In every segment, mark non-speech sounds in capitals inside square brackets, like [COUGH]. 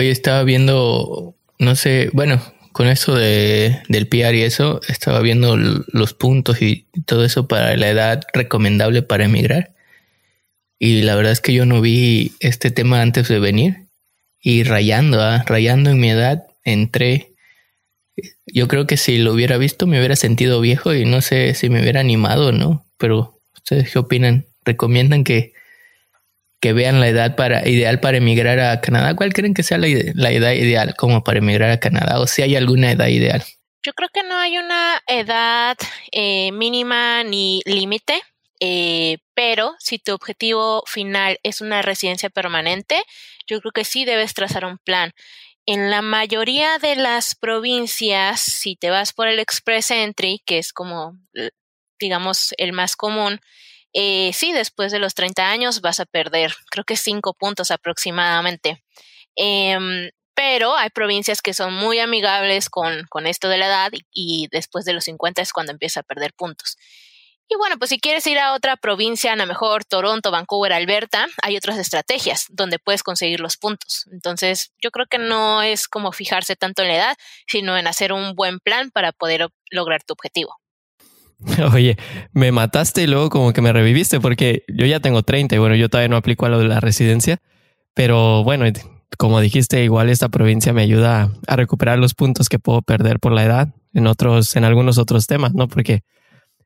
Hoy estaba viendo, no sé, bueno, con eso de, del PR y eso, estaba viendo los puntos y todo eso para la edad recomendable para emigrar. Y la verdad es que yo no vi este tema antes de venir. Y rayando, ¿ah? rayando en mi edad, entré. Yo creo que si lo hubiera visto me hubiera sentido viejo y no sé si me hubiera animado o no. Pero, ¿ustedes qué opinan? ¿Recomiendan que, que vean la edad para, ideal para emigrar a Canadá? ¿Cuál creen que sea la, la edad ideal como para emigrar a Canadá? ¿O si hay alguna edad ideal? Yo creo que no hay una edad eh, mínima ni límite. Eh, pero si tu objetivo final es una residencia permanente, yo creo que sí debes trazar un plan. En la mayoría de las provincias, si te vas por el Express Entry, que es como, digamos, el más común, eh, sí, después de los 30 años vas a perder, creo que 5 puntos aproximadamente. Em, pero hay provincias que son muy amigables con, con esto de la edad y, y, después de los 50 es cuando empieza a perder puntos. Y bueno, pues si quieres ir a otra provincia, a lo mejor Toronto, Vancouver, Alberta, hay otras estrategias donde puedes conseguir los puntos. Entonces, yo creo que no es como fijarse tanto en la edad, sino en hacer un buen plan para poder lograr tu objetivo. [LAUGHS] Oye, me mataste y luego como que me reviviste porque yo ya tengo 30 y bueno, yo todavía no aplico a lo de la residencia, pero bueno, como dijiste, igual esta provincia me ayuda a recuperar los puntos que puedo perder por la edad en otros, en algunos otros temas, ¿no? Porque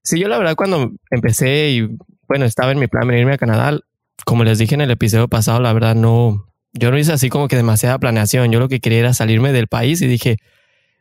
Sí, yo la verdad cuando empecé y bueno, estaba en mi plan venirme a Canadá, como les dije en el episodio pasado, la verdad no, yo no hice así como que demasiada planeación. Yo lo que quería era salirme del país y dije,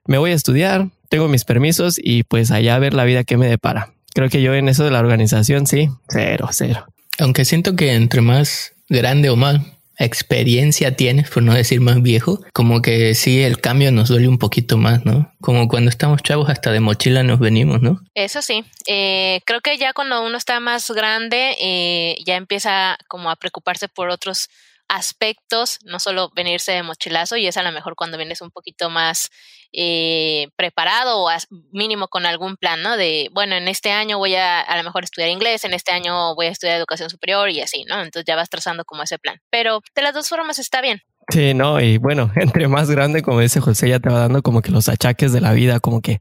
me voy a estudiar, tengo mis permisos y pues allá a ver la vida que me depara. Creo que yo en eso de la organización, sí, cero, cero. Aunque siento que entre más grande o más experiencia tienes, por no decir más viejo, como que sí, el cambio nos duele un poquito más, ¿no? Como cuando estamos chavos hasta de mochila nos venimos, ¿no? Eso sí, eh, creo que ya cuando uno está más grande, eh, ya empieza como a preocuparse por otros aspectos, no solo venirse de mochilazo, y es a lo mejor cuando vienes un poquito más eh, preparado o mínimo con algún plan, ¿no? De, bueno, en este año voy a a lo mejor estudiar inglés, en este año voy a estudiar educación superior y así, ¿no? Entonces ya vas trazando como ese plan. Pero de las dos formas está bien. Sí, no, y bueno, [LAUGHS] entre más grande, como dice José, ya te va dando como que los achaques de la vida, como que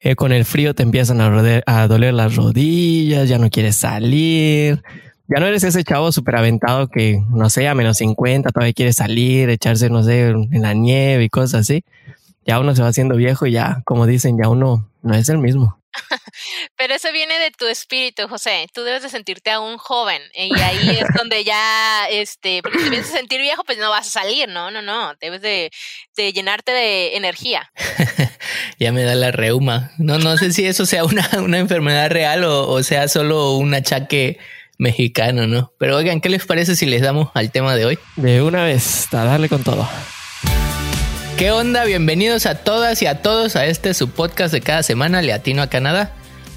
eh, con el frío te empiezan a, a doler las rodillas, ya no quieres salir, ya no eres ese chavo súper aventado que, no sé, a menos 50 todavía quiere salir, echarse, no sé, en la nieve y cosas así. Ya uno se va haciendo viejo y ya, como dicen, ya uno no es el mismo. [LAUGHS] Pero eso viene de tu espíritu, José. Tú debes de sentirte aún joven y ahí es [LAUGHS] donde ya, este, porque si vienes a sentir viejo, pues no vas a salir, no, no, no. Debes de, de llenarte de energía. [LAUGHS] ya me da la reuma. No, no sé si eso sea una, una enfermedad real o, o sea solo un achaque mexicano, ¿no? Pero oigan, ¿qué les parece si les damos al tema de hoy? De una vez, a darle con todo. ¿Qué onda? Bienvenidos a todas y a todos a este su podcast de cada semana, Leatino a Canadá.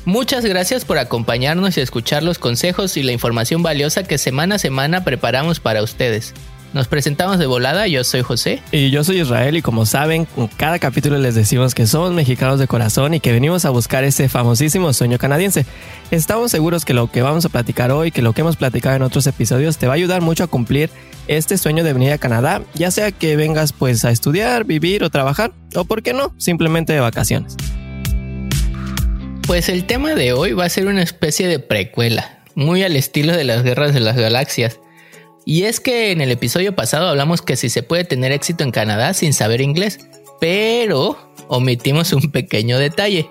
Muchas gracias por acompañarnos y escuchar los consejos y la información valiosa que semana a semana preparamos para ustedes. Nos presentamos de volada, yo soy José. Y yo soy Israel y como saben, en cada capítulo les decimos que somos mexicanos de corazón y que venimos a buscar ese famosísimo sueño canadiense. Estamos seguros que lo que vamos a platicar hoy, que lo que hemos platicado en otros episodios, te va a ayudar mucho a cumplir este sueño de venir a Canadá, ya sea que vengas pues a estudiar, vivir o trabajar, o por qué no, simplemente de vacaciones. Pues el tema de hoy va a ser una especie de precuela, muy al estilo de las guerras de las galaxias. Y es que en el episodio pasado hablamos que si se puede tener éxito en Canadá sin saber inglés, pero omitimos un pequeño detalle.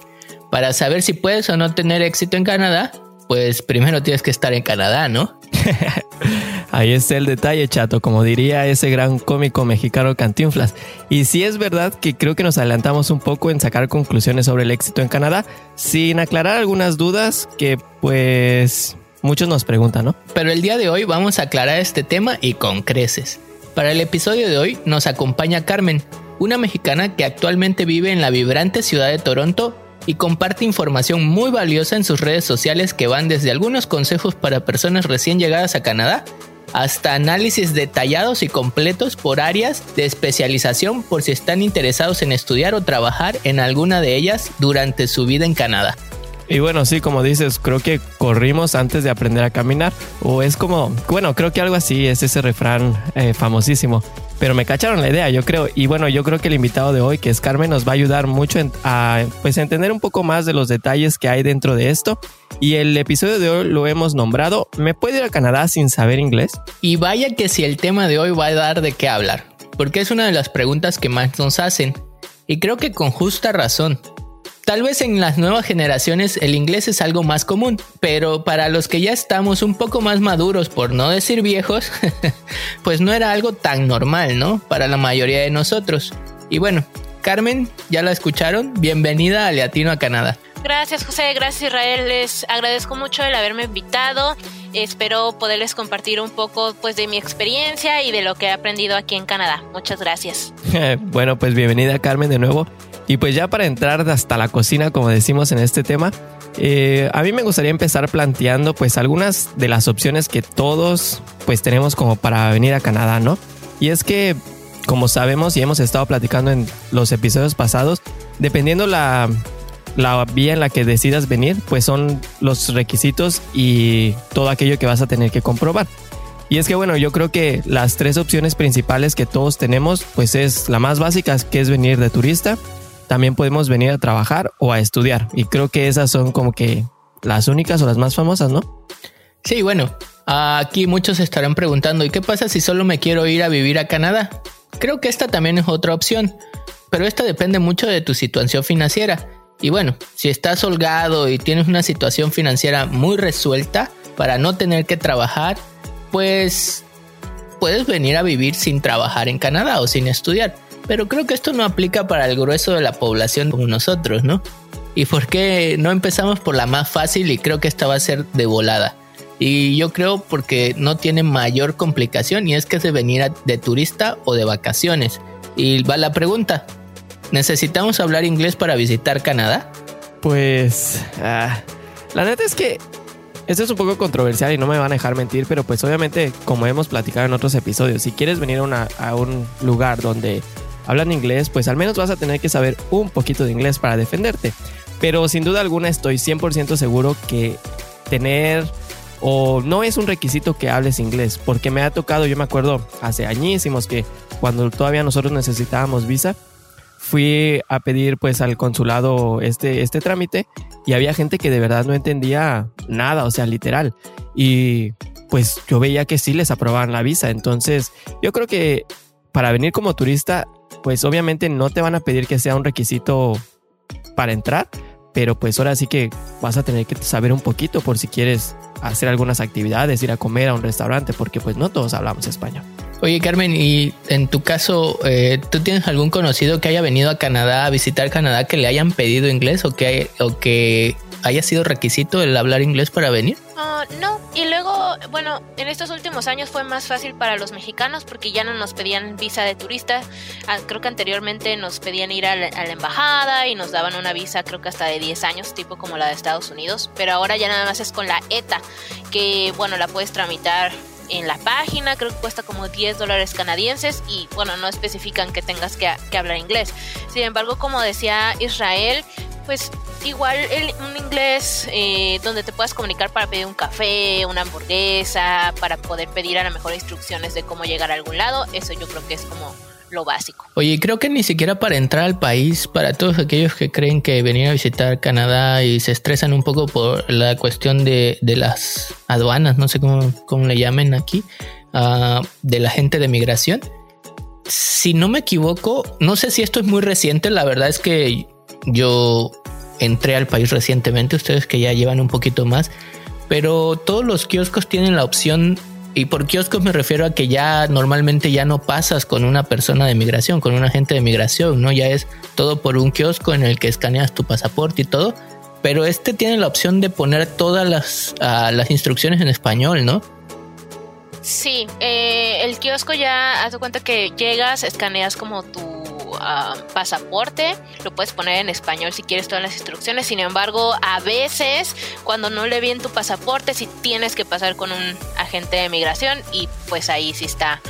Para saber si puedes o no tener éxito en Canadá, pues primero tienes que estar en Canadá, ¿no? [LAUGHS] Ahí está el detalle, chato, como diría ese gran cómico mexicano Cantinflas. Y sí es verdad que creo que nos adelantamos un poco en sacar conclusiones sobre el éxito en Canadá, sin aclarar algunas dudas que pues Muchos nos preguntan, ¿no? Pero el día de hoy vamos a aclarar este tema y con creces. Para el episodio de hoy nos acompaña Carmen, una mexicana que actualmente vive en la vibrante ciudad de Toronto y comparte información muy valiosa en sus redes sociales que van desde algunos consejos para personas recién llegadas a Canadá hasta análisis detallados y completos por áreas de especialización por si están interesados en estudiar o trabajar en alguna de ellas durante su vida en Canadá. Y bueno, sí, como dices, creo que corrimos antes de aprender a caminar. O es como, bueno, creo que algo así es ese refrán eh, famosísimo. pero me cacharon la idea, yo creo. Y bueno, yo creo que el invitado de hoy, que es Carmen, nos va a ayudar mucho a pues, entender un poco más de los detalles que hay dentro de esto. Y el episodio de hoy lo hemos nombrado ¿Me puedo ir a Canadá sin saber inglés? Y vaya que si el tema de hoy va a dar de qué hablar, porque es una de las preguntas que más nos hacen. Y creo que con justa razón. Tal vez en las nuevas generaciones el inglés es algo más común, pero para los que ya estamos un poco más maduros, por no decir viejos, [LAUGHS] pues no era algo tan normal, ¿no? Para la mayoría de nosotros. Y bueno, Carmen, ya la escucharon, bienvenida a Leatino a Canadá. Gracias José, gracias Israel, les agradezco mucho el haberme invitado. Espero poderles compartir un poco pues de mi experiencia y de lo que he aprendido aquí en Canadá. Muchas gracias. [LAUGHS] bueno, pues bienvenida Carmen de nuevo. Y pues ya para entrar hasta la cocina, como decimos en este tema, eh, a mí me gustaría empezar planteando pues algunas de las opciones que todos pues tenemos como para venir a Canadá, ¿no? Y es que, como sabemos y hemos estado platicando en los episodios pasados, dependiendo la, la vía en la que decidas venir, pues son los requisitos y todo aquello que vas a tener que comprobar. Y es que bueno, yo creo que las tres opciones principales que todos tenemos, pues es la más básica, que es venir de turista, también podemos venir a trabajar o a estudiar. Y creo que esas son como que las únicas o las más famosas, ¿no? Sí, bueno, aquí muchos estarán preguntando, ¿y qué pasa si solo me quiero ir a vivir a Canadá? Creo que esta también es otra opción, pero esta depende mucho de tu situación financiera. Y bueno, si estás holgado y tienes una situación financiera muy resuelta para no tener que trabajar, pues puedes venir a vivir sin trabajar en Canadá o sin estudiar. Pero creo que esto no aplica para el grueso de la población como nosotros, ¿no? ¿Y por qué no empezamos por la más fácil y creo que esta va a ser de volada? Y yo creo porque no tiene mayor complicación y es que es de venir de turista o de vacaciones. Y va la pregunta, ¿necesitamos hablar inglés para visitar Canadá? Pues ah, la neta es que esto es un poco controversial y no me van a dejar mentir, pero pues obviamente como hemos platicado en otros episodios, si quieres venir a un lugar donde hablan inglés, pues al menos vas a tener que saber un poquito de inglés para defenderte. Pero sin duda alguna estoy 100% seguro que tener o no es un requisito que hables inglés, porque me ha tocado, yo me acuerdo hace añísimos que cuando todavía nosotros necesitábamos visa, fui a pedir pues al consulado este, este trámite y había gente que de verdad no entendía nada, o sea, literal. Y pues yo veía que sí les aprobaban la visa, entonces yo creo que para venir como turista pues obviamente no te van a pedir que sea un requisito para entrar, pero pues ahora sí que vas a tener que saber un poquito por si quieres hacer algunas actividades, ir a comer a un restaurante, porque pues no todos hablamos español. Oye Carmen, y en tu caso, eh, ¿tú tienes algún conocido que haya venido a Canadá a visitar Canadá que le hayan pedido inglés o que, o que haya sido requisito el hablar inglés para venir? Ah, no, y luego, bueno, en estos últimos años fue más fácil para los mexicanos porque ya no nos pedían visa de turista. Ah, creo que anteriormente nos pedían ir a la, embajada y nos daban una visa, creo que hasta de 10 años, tipo como la de Estados Unidos. Pero ahora ya nada más es con la ETA, que bueno, la puedes tramitar en la página, creo que cuesta como 10 dólares canadienses y bueno, no especifican que tengas que, que hablar inglés. Sin embargo, como decía Israel, pues igual el, un inglés eh, donde te puedas comunicar para pedir un café, una hamburguesa, para poder pedir a lo mejor instrucciones de cómo llegar a algún lado, eso yo creo que es como lo básico. Oye, creo que ni siquiera para entrar al país, para todos aquellos que creen que venir a visitar Canadá y se estresan un poco por la cuestión de, de las aduanas, no sé cómo, cómo le llamen aquí, uh, de la gente de migración. Si no me equivoco, no sé si esto es muy reciente, la verdad es que yo entré al país recientemente, ustedes que ya llevan un poquito más, pero todos los kioscos tienen la opción, y por kioscos me refiero a que ya normalmente ya no pasas con una persona de migración, con un agente de migración, ¿no? Ya es todo por un kiosco en el que escaneas tu pasaporte y todo, pero este tiene la opción de poner todas las, las instrucciones en español, ¿no? Sí, eh, el kiosco ya, haz de cuenta que llegas, escaneas como tu pasaporte, lo puedes poner en español si quieres todas las instrucciones, sin embargo, a veces cuando no le bien tu pasaporte, si tienes que pasar con un agente de migración y pues ahí sí está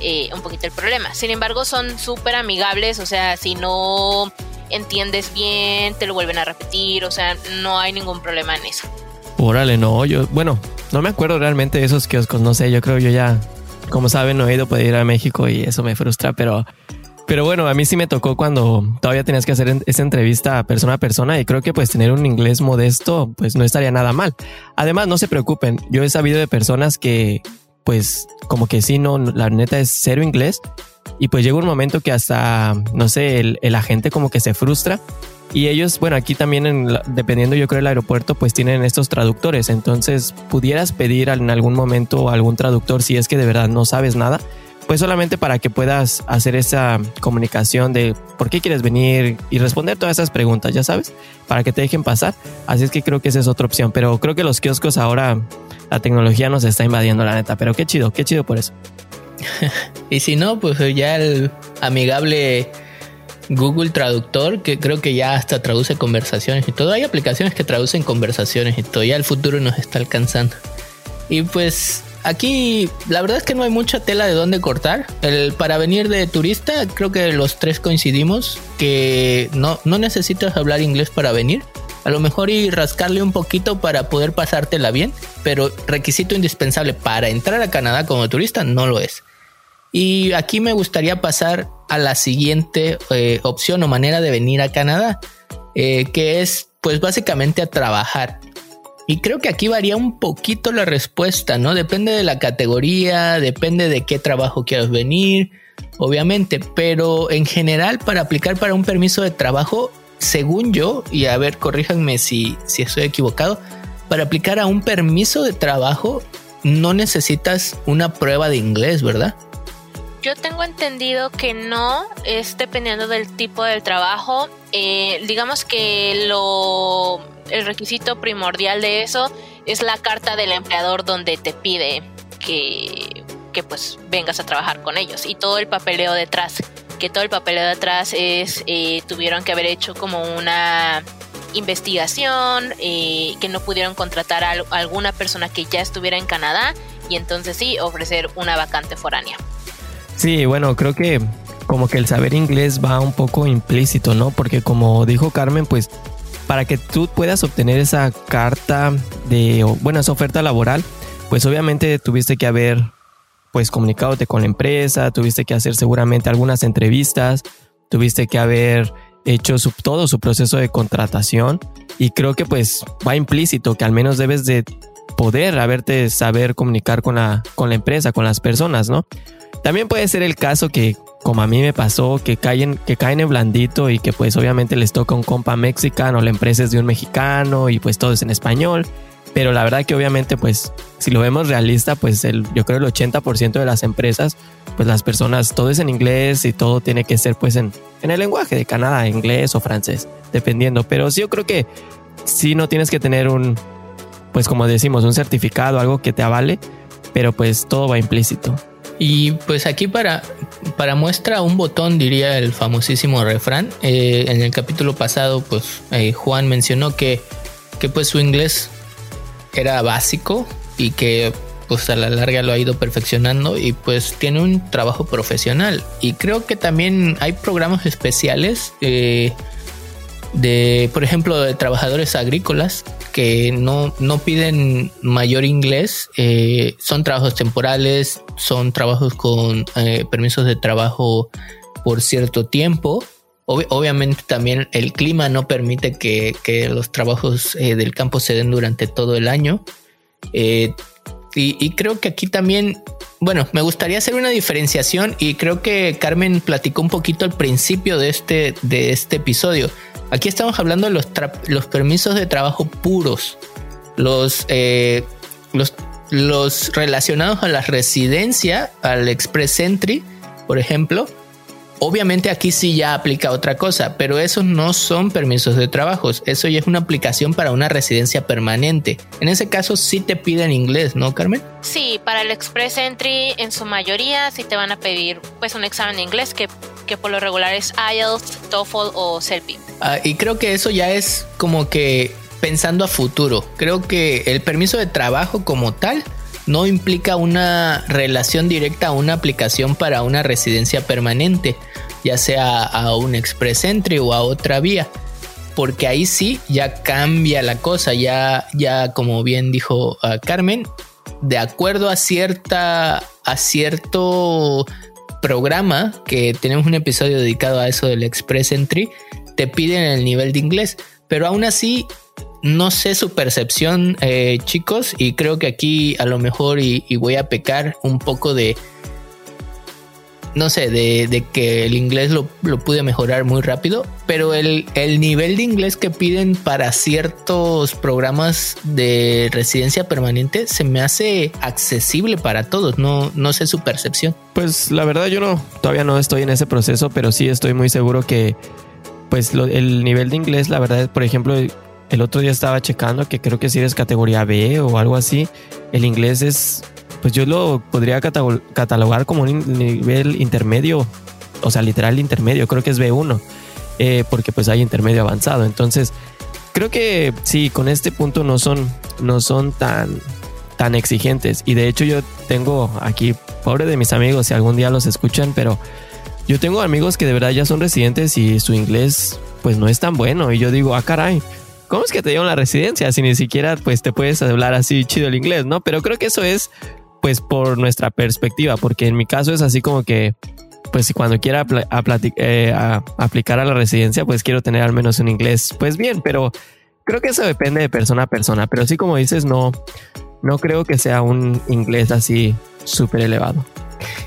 eh, un poquito el problema. Sin embargo, son súper amigables, o sea, si no entiendes bien, te lo vuelven a repetir, o sea, no hay ningún problema en eso. Órale, no, yo, bueno, no me acuerdo realmente de esos kioscos, no sé, yo creo yo ya como saben, no he ido a poder ir a México y eso me frustra, pero pero bueno, a mí sí me tocó cuando todavía tenías que hacer esa entrevista persona a persona y creo que pues tener un inglés modesto pues no estaría nada mal. Además, no se preocupen, yo he sabido de personas que pues como que sí, no, la neta es cero inglés y pues llega un momento que hasta, no sé, el, agente como que se frustra y ellos, bueno, aquí también dependiendo yo creo del aeropuerto, pues tienen estos traductores. Entonces, pudieras pedir en algún momento algún traductor si es que de verdad no sabes nada pues solamente para que puedas hacer esa comunicación de por qué quieres venir y responder todas esas preguntas, ya sabes, para que te dejen pasar. Así es que creo que esa es otra opción, pero creo que los kioscos ahora, la tecnología nos está invadiendo la neta, pero qué chido, qué chido por eso. [LAUGHS] y si no, pues ya el amigable Google Traductor, que creo que ya hasta traduce conversaciones y todo. Hay aplicaciones que traducen conversaciones y todo. Ya el futuro nos está alcanzando. Y pues aquí la verdad es que no hay mucha tela de dónde cortar. El, para venir de turista, creo que los tres coincidimos que no, no necesitas hablar inglés para venir. A lo mejor y rascarle un poquito para poder pasártela bien, pero requisito indispensable para entrar a Canadá como turista no lo es. Y aquí me gustaría pasar a la siguiente eh, opción o manera de venir a Canadá, eh, que es pues básicamente a trabajar. Y creo que aquí varía un poquito la respuesta, ¿no? Depende de la categoría, depende de qué trabajo quieras venir, obviamente, pero en general para aplicar para un permiso de trabajo, según yo, y a ver, corríjanme si, si estoy equivocado, para aplicar a un permiso de trabajo no necesitas una prueba de inglés, ¿verdad? Yo tengo entendido que no, es dependiendo del tipo del trabajo. Eh, digamos que lo el requisito primordial de eso es la carta del empleador donde te pide que, que pues vengas a trabajar con ellos y todo el papeleo detrás que todo el papeleo detrás es eh, tuvieron que haber hecho como una investigación eh, que no pudieron contratar a alguna persona que ya estuviera en Canadá y entonces sí ofrecer una vacante foránea. Sí, bueno, creo que como que el saber inglés va un poco implícito, ¿no? Porque como dijo Carmen, pues para que tú puedas obtener esa carta de, bueno, esa oferta laboral, pues obviamente tuviste que haber pues comunicándote con la empresa, tuviste que hacer seguramente algunas entrevistas, tuviste que haber hecho todo su proceso de contratación y creo que pues va implícito que al menos debes de poder haberte saber comunicar con la, con la empresa, con las personas, ¿no? También puede ser el caso que como a mí me pasó, que caen, que caen en blandito y que pues obviamente les toca un compa mexicano, la empresa es de un mexicano y pues todo es en español. Pero la verdad que obviamente pues si lo vemos realista, pues el, yo creo el 80% de las empresas, pues las personas, todo es en inglés y todo tiene que ser pues en, en el lenguaje de Canadá, inglés o francés, dependiendo. Pero sí yo creo que sí no tienes que tener un, pues como decimos, un certificado, algo que te avale, pero pues todo va implícito. Y pues aquí para, para muestra un botón, diría el famosísimo refrán. Eh, en el capítulo pasado, pues eh, Juan mencionó que, que pues su inglés era básico y que pues a la larga lo ha ido perfeccionando y pues tiene un trabajo profesional. Y creo que también hay programas especiales eh, de, por ejemplo, de trabajadores agrícolas que no, no piden mayor inglés, eh, son trabajos temporales, son trabajos con eh, permisos de trabajo por cierto tiempo. obviamente también el clima no permite que, los trabajos eh, del campo se den durante todo el año. Y, y, creo que aquí también, bueno, me gustaría hacer una diferenciación y creo que Carmen platicó un poquito al principio de este, de este episodio Aquí estamos hablando de los, permisos de trabajo puros, los, eh, los, los relacionados a la residencia, al Express Entry, por ejemplo, Obviamente aquí sí ya aplica otra cosa, pero esos no son permisos de trabajo, eso ya es una aplicación para una residencia permanente. En ese caso sí te piden inglés, ¿no, Carmen? Sí, para el Express Entry en su mayoría sí te van a pedir pues un examen de inglés que, que por lo regular es IELTS, TOEFL o CELPI. Ah, y creo que eso ya es como que pensando a futuro. Creo que el permiso de trabajo como tal no implica una relación directa a una aplicación para una residencia permanente, ya sea a un Express Entry o a otra vía, porque ahí sí ya cambia la cosa, ya, ya como bien dijo ah, Carmen, de acuerdo a cierta a cierto programa, que tenemos un episodio dedicado a eso del Express Entry, te piden el nivel de inglés. Pero aún así, no sé su percepción, eh, chicos, y creo que aquí a lo mejor y, voy a pecar un poco de, no sé, de, que el inglés lo, pude mejorar muy rápido, pero el, el, nivel de inglés que piden para ciertos programas de residencia permanente se me hace accesible para todos, no, no sé su percepción. Pues la verdad yo no, todavía no estoy en ese proceso, pero sí estoy muy seguro que pues el nivel de inglés, la verdad, por ejemplo, el otro día estaba checando que creo que si eres categoría B o algo así, el inglés es, pues yo lo podría catalogar como un nivel intermedio, o sea, literal intermedio, creo que es B1, eh, porque pues hay intermedio avanzado. Entonces, creo que sí, con este punto no son, no son tan, tan exigentes. Y de hecho yo tengo aquí, pobre de mis amigos, si algún día los escuchan, pero yo tengo amigos que de verdad ya son residentes y su inglés pues no es tan bueno. Y yo digo, ah, caray, ¿cómo es que te dieron la residencia si ni siquiera pues te puedes hablar así chido el inglés, ¿no? Pero creo que eso es pues por nuestra perspectiva, porque en mi caso es así como que pues si cuando quiera eh, aplicar a la residencia pues quiero tener al menos un inglés pues bien, pero creo que eso depende de persona a persona, pero así como dices no, no creo que sea un inglés así súper elevado.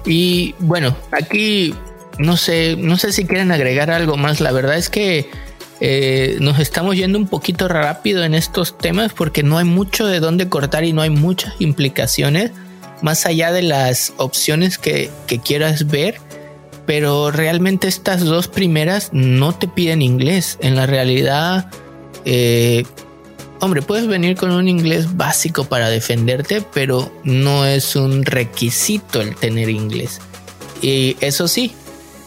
Y bueno, aquí no sé, no sé si quieren agregar algo más. La verdad es que eh, nos estamos yendo un poquito rápido en estos temas porque no hay mucho de dónde cortar y no hay muchas implicaciones más allá de las opciones que, quieras ver. Pero realmente estas dos primeras no te piden inglés. En la realidad, eh, hombre, puedes venir con un inglés básico para defenderte, pero no es un requisito el tener inglés. Y eso sí,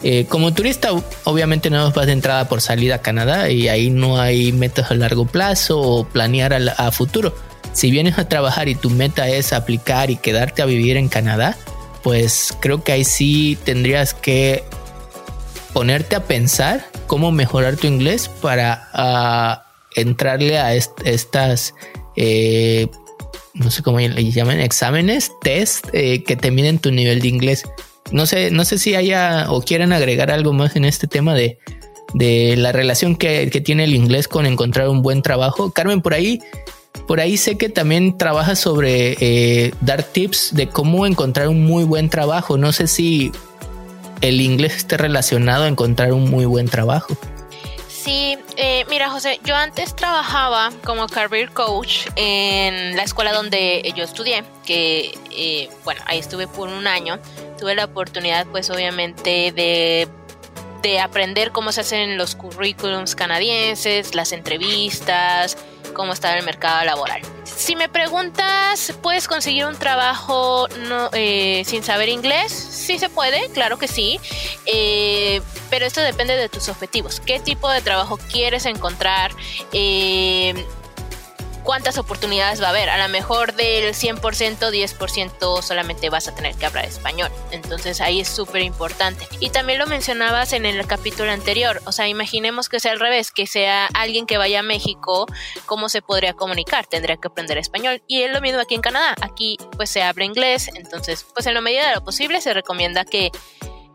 eh, como turista, obviamente no vas de entrada por salida a Canadá y ahí no hay metas a largo plazo o planear a, futuro. Si vienes a trabajar y tu meta es aplicar y quedarte a vivir en Canadá, pues creo que ahí sí tendrías que ponerte a pensar cómo mejorar tu inglés para ah, entrarle a estas, eh, no sé cómo le llaman, exámenes, test eh, que te miden tu nivel de inglés. No sé, no sé si haya o quieran agregar algo más en este tema de, la relación que, tiene el inglés con encontrar un buen trabajo. Carmen, por ahí, por ahí sé que también trabaja sobre eh, dar tips de cómo encontrar un muy buen trabajo. No sé si el inglés esté relacionado a encontrar un muy buen trabajo. Sí, eh, mira José, yo antes trabajaba como career coach en la escuela donde yo estudié, que eh, bueno, ahí estuve por un año tuve la oportunidad pues obviamente de, de aprender cómo se hacen los currículums canadienses, las entrevistas, cómo está el mercado laboral. Si me preguntas, ¿puedes conseguir un trabajo no, eh, sin saber inglés? Sí se puede, claro que sí, eh, pero esto depende de tus objetivos. ¿Qué tipo de trabajo quieres encontrar? Eh, cuántas oportunidades va a haber. A lo mejor del 100%, 10% solamente vas a tener que hablar español. Entonces ahí es súper importante. Y también lo mencionabas en el capítulo anterior. O sea, imaginemos que sea al revés, que sea alguien que vaya a México, ¿cómo se podría comunicar? Tendría que aprender español. Y es lo mismo aquí en Canadá. Aquí pues se habla inglés. Entonces, pues en la medida de lo posible se recomienda que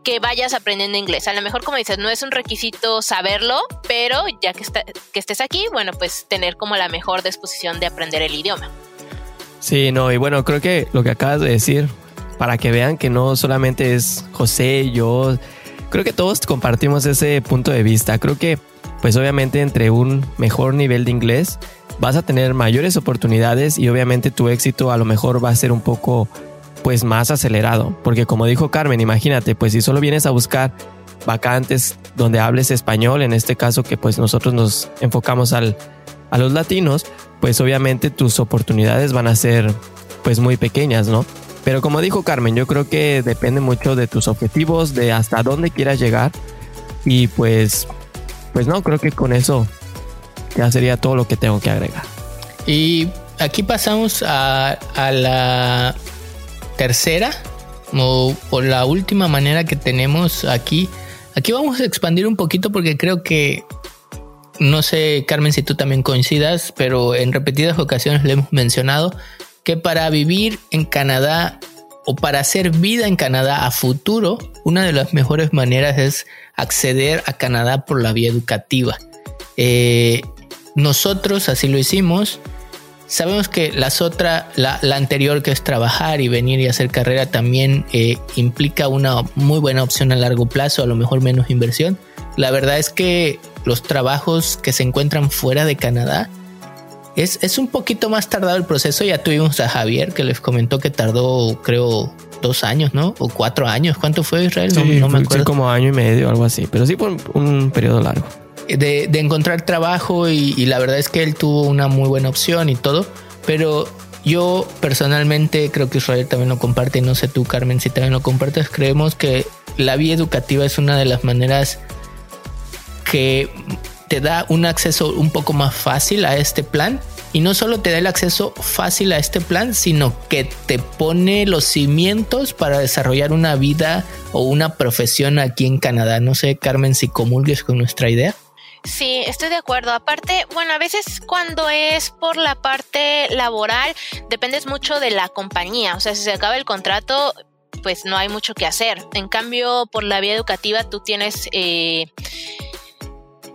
que vayas aprendiendo inglés. A lo mejor, como dices, no es un requisito saberlo, pero ya que, que estés aquí, bueno, pues tener como la mejor disposición de aprender el idioma. Sí, no, y bueno, creo que lo que acabas de decir, para que vean que no solamente es José, yo, creo que todos compartimos ese punto de vista. Creo que, pues obviamente, entre un mejor nivel de inglés, vas a tener mayores oportunidades y obviamente tu éxito a lo mejor va a ser un poco pues más acelerado. Porque como dijo Carmen, imagínate, pues si solo vienes a buscar vacantes donde hables español, en este caso que pues nosotros nos enfocamos al, a los latinos, pues obviamente tus oportunidades van a ser pues muy pequeñas, ¿no? Pero como dijo Carmen, yo creo que depende mucho de tus objetivos, de hasta dónde quieras llegar. Y pues, pues no, creo que con eso ya sería todo lo que tengo que agregar. Y aquí pasamos a, a la tercera o, la última manera que tenemos aquí. Aquí vamos a expandir un poquito porque creo que no sé, Carmen, si tú también coincidas, pero en repetidas ocasiones le hemos mencionado que para vivir en Canadá o para hacer vida en Canadá a futuro, una de las mejores maneras es acceder a Canadá por la vía educativa. Eh, nosotros así lo hicimos. Sabemos que las otra, la, anterior que es trabajar y venir y hacer carrera también eh, implica una muy buena opción a largo plazo, a lo mejor menos inversión. La verdad es que los trabajos que se encuentran fuera de Canadá es, es un poquito más tardado el proceso. Ya tuvimos a Javier que les comentó que tardó, creo, dos años, ¿no? O cuatro años. ¿Cuánto fue Israel? No, no me acuerdo. como año y medio, algo así. Pero sí fue un periodo largo de, encontrar trabajo y, la verdad es que él tuvo una muy buena opción y todo, pero yo personalmente creo que Israel también lo comparte y no sé tú Carmen si también lo compartes, creemos que la vía educativa es una de las maneras que te da un acceso un poco más fácil a este plan y no solo te da el acceso fácil a este plan, sino que te pone los cimientos para desarrollar una vida o una profesión aquí en Canadá. No sé, Carmen, si comulgues con nuestra idea. Sí, estoy de acuerdo. Aparte, bueno, a veces cuando es por la parte laboral, dependes mucho de la compañía. O sea, si se acaba el contrato, pues no hay mucho que hacer. En cambio, por la vía educativa, tú tienes... Eh,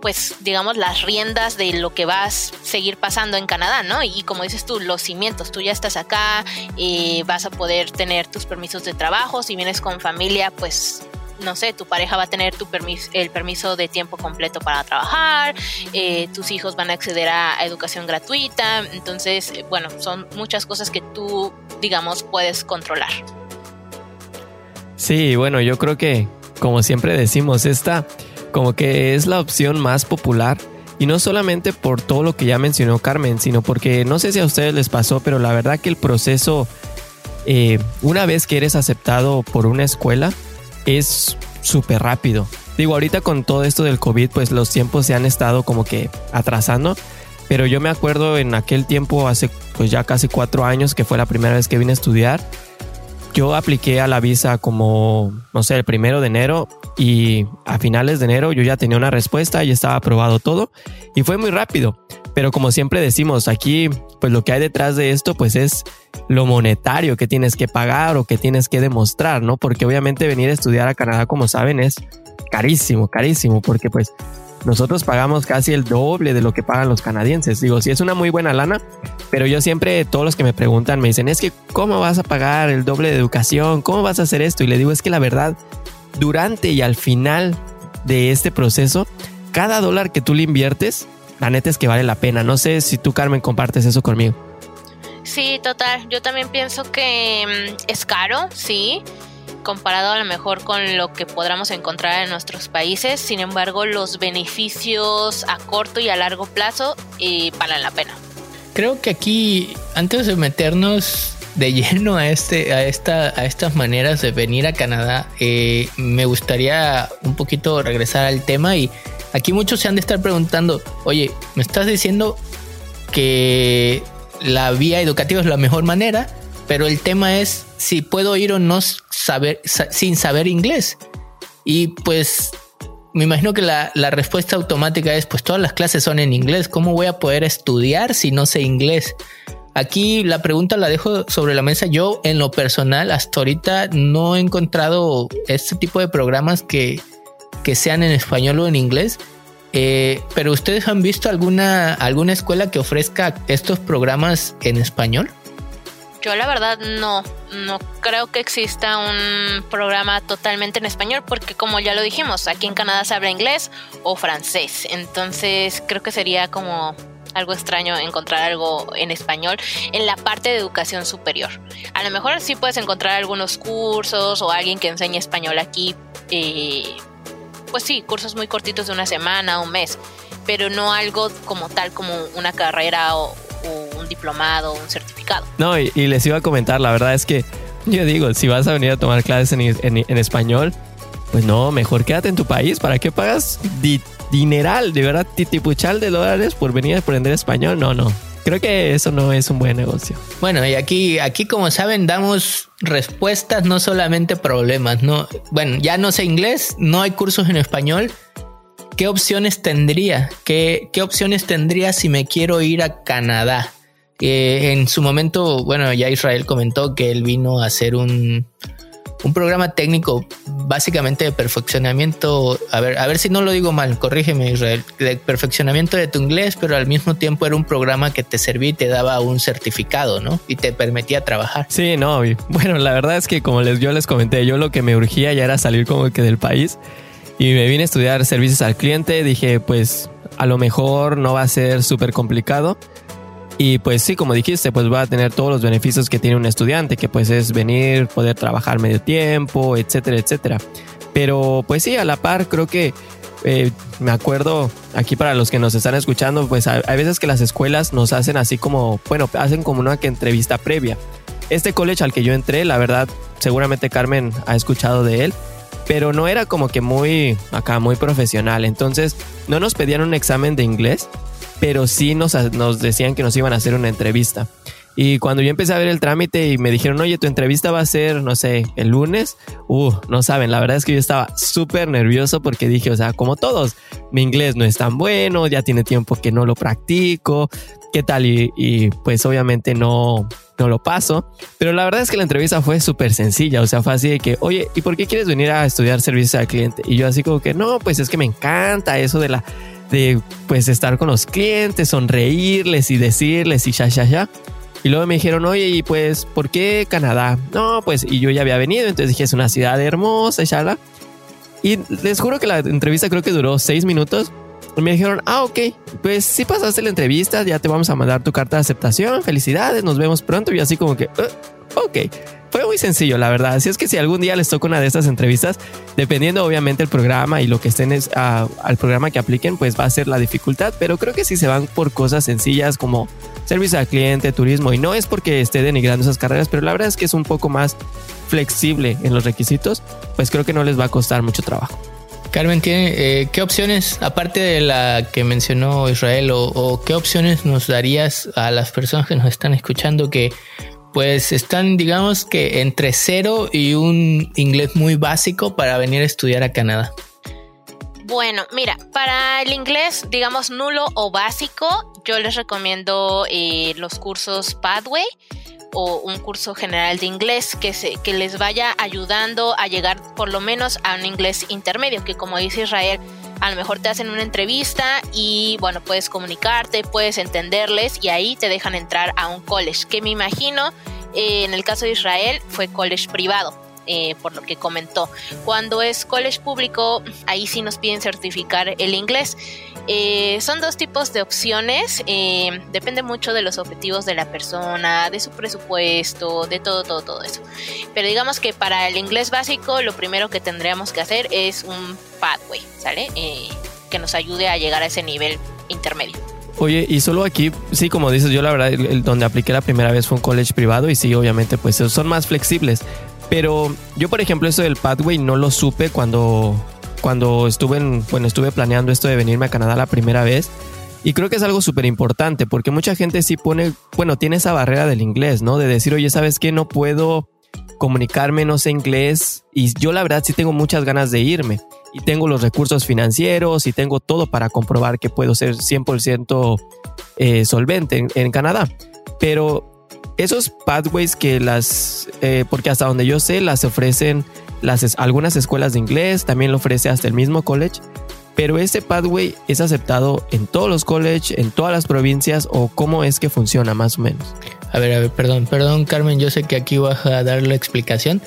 pues digamos las riendas de lo que vas a seguir pasando en Canadá, ¿no? Y, como dices tú, los cimientos, tú ya estás acá, eh, vas a poder tener tus permisos de trabajo, si vienes con familia, pues no sé, tu pareja va a tener tu permiso, el permiso de tiempo completo para trabajar, eh, tus hijos van a acceder a, educación gratuita, entonces, eh, bueno, son muchas cosas que tú, digamos, puedes controlar. Sí, bueno, yo creo que, como siempre decimos, esta como que es la opción más popular y no solamente por todo lo que ya mencionó Carmen, sino porque no sé si a ustedes les pasó, pero la verdad que el proceso, eh, una vez que eres aceptado por una escuela, es súper rápido. Digo, ahorita con todo esto del COVID, pues los tiempos se han estado como que atrasando. Pero yo me acuerdo en aquel tiempo, hace pues ya casi cuatro años, que fue la primera vez que vine a estudiar. Yo apliqué a la visa como, no sé, el primero de enero y a finales de enero yo ya tenía una respuesta y estaba aprobado todo y fue muy rápido. Pero como siempre decimos, aquí pues lo que hay detrás de esto pues es lo monetario que tienes que pagar o que tienes que demostrar, ¿no? Porque obviamente venir a estudiar a Canadá, como saben, es carísimo, carísimo, porque pues nosotros pagamos casi el doble de lo que pagan los canadienses. Digo, sí es una muy buena lana, pero yo siempre, todos los que me preguntan me dicen, es que, ¿cómo vas a pagar el doble de educación? ¿Cómo vas a hacer esto? Y le digo, es que la verdad, durante y al final de este proceso, cada dólar que tú le inviertes, la neta es que vale la pena. No sé si tú, Carmen, compartes eso conmigo. Sí, total. Yo también pienso que mm, es caro, sí, comparado a lo mejor con lo que podamos encontrar en nuestros países. Sin embargo, los beneficios a corto y a largo plazo eh, valen la pena. Creo que aquí, antes de meternos de lleno a este, a esta, a estas maneras de venir a Canadá, eh, me gustaría un poquito regresar al tema y aquí muchos se han de estar preguntando, oye, me estás diciendo que la vía educativa es la mejor manera, pero el tema es si puedo ir o no saber, sin saber inglés. Y pues me imagino que la, respuesta automática es, pues todas las clases son en inglés, ¿cómo voy a poder estudiar si no sé inglés? Aquí la pregunta la dejo sobre la mesa. Yo en lo personal hasta ahorita no he encontrado este tipo de programas que, que sean en español o en inglés. Eh, pero ustedes han visto alguna, alguna escuela que ofrezca estos programas en español? Yo la verdad no, no creo que exista un programa totalmente en español porque como ya lo dijimos, aquí en Canadá se habla inglés o francés, entonces creo que sería como algo extraño encontrar algo en español en la parte de educación superior. A lo mejor sí puedes encontrar algunos cursos o alguien que enseñe español aquí, eh, pues sí, cursos muy cortitos de una semana, un mes, pero no algo como tal como una carrera o, un diplomado, un certificado. No, y, les iba a comentar, la verdad es que yo digo, si vas a venir a tomar clases en, español, pues no, mejor quédate en tu país. ¿Para qué pagas dineral, de verdad, titipuchal de dólares por venir a aprender español? No, no. Creo que eso no es un buen negocio. Bueno, y aquí, aquí como saben, damos respuestas, no solamente problemas, ¿no? Bueno, ya no sé inglés, no hay cursos en español. ¿Qué opciones tendría? ¿Qué, qué opciones tendría si me quiero ir a Canadá? Eh, en su momento, bueno, ya Israel comentó que él vino a hacer un, un programa técnico básicamente de perfeccionamiento, a ver, a ver si no lo digo mal, corrígeme Israel, de perfeccionamiento de tu inglés, pero al mismo tiempo era un programa que te servía y te daba un certificado, ¿no? Y te permitía trabajar. Sí, no, bueno, la verdad es que como les, yo les comenté, yo lo que me urgía ya era salir como que del país y me vine a estudiar servicios al cliente, dije pues a lo mejor no va a ser súper complicado y pues sí, como dijiste, pues va a tener todos los beneficios que tiene un estudiante, que pues es venir, poder trabajar medio tiempo, etcétera, etcétera. Pero pues sí, a la par creo que eh, me acuerdo aquí para los que nos están escuchando, pues hay, veces que las escuelas nos hacen así como, bueno, hacen como una entrevista previa. Este college al que yo entré, la verdad, seguramente Carmen ha escuchado de él, pero no era como que muy acá, muy profesional. Entonces, no nos pedían un examen de inglés, pero sí nos, nos decían que nos iban a hacer una entrevista. Y cuando yo empecé a ver el trámite y me dijeron, oye, tu entrevista va a ser, no sé, el lunes, uh, no saben, la verdad es que yo estaba súper nervioso porque dije, o sea, como todos, mi inglés no es tan bueno, ya tiene tiempo que no lo practico, ¿qué tal? Y, pues obviamente no, no lo paso, pero la verdad es que la entrevista fue súper sencilla, o sea, fue así de que, oye, ¿y por qué quieres venir a estudiar servicios al cliente? Y yo así como que, no, pues es que me encanta eso de la de pues estar con los clientes, sonreírles y decirles y ya, ya, ya. Y luego me dijeron, oye, y pues, ¿por qué Canadá? No, pues, y yo ya había venido, entonces dije, es una ciudad hermosa, ya, Y les juro que la entrevista creo que duró seis minutos. Y me dijeron, ah, ok, pues si pasaste la entrevista, ya te vamos a mandar tu carta de aceptación, felicidades, nos vemos pronto. Y así como que, uh, ok fue muy sencillo, la verdad. Así es que si algún día les toca una de estas entrevistas, dependiendo obviamente el programa y lo que estén es, al programa que apliquen, pues va a ser la dificultad. Pero creo que si se van por cosas sencillas como servicio al cliente, turismo, y no es porque esté denigrando esas carreras, pero la verdad es que es un poco más flexible en los requisitos, pues creo que no les va a costar mucho trabajo. Carmen, ¿qué, eh, opciones, aparte de la que mencionó Israel, o, qué opciones nos darías a las personas que nos están escuchando que pues están, digamos que entre cero y un inglés muy básico para venir a estudiar a Canadá. Bueno, mira, para el inglés, digamos nulo o básico, yo les recomiendo eh, los cursos Pathway o un curso general de inglés que, se, que les vaya ayudando a llegar por lo menos a un inglés intermedio, que como dice Israel, a lo mejor te hacen una entrevista y bueno, puedes comunicarte, puedes entenderles y ahí te dejan entrar a un college, que me imagino eh, en el caso de Israel fue college privado. Eh, por lo que comentó. Cuando es college público, ahí sí nos piden certificar el inglés. Eh, son dos tipos de opciones, depende mucho de los objetivos de la persona, de su presupuesto, de todo, todo, todo eso. Pero digamos que para el inglés básico, lo primero que tendríamos que hacer es un pathway, ¿sale? que nos ayude a llegar a ese nivel intermedio. Oye, y solo aquí, sí, como dices, yo la verdad, el, donde apliqué la primera vez fue un college privado y sí, obviamente, pues son más flexibles. Pero yo, por ejemplo, eso del pathway no lo supe cuando, cuando estuve, en, bueno, estuve planeando esto de venirme a Canadá la primera vez. Y creo que es algo súper importante porque mucha gente sí pone, bueno, tiene esa barrera del inglés, ¿no? De decir, oye, ¿sabes qué? No puedo comunicarme, no sé inglés. Y yo la verdad sí tengo muchas ganas de irme y tengo los recursos financieros y tengo todo para comprobar que puedo ser 100% eh, solvente en, Canadá. Pero esos pathways que las, eh, porque hasta donde yo sé, las ofrecen las, algunas escuelas de inglés, también lo ofrece hasta el mismo college. Pero ese pathway es aceptado en todos los colleges, en todas las provincias o cómo es que funciona más o menos. A ver, a ver, perdón, perdón Carmen, yo sé que aquí vas a dar la explicación,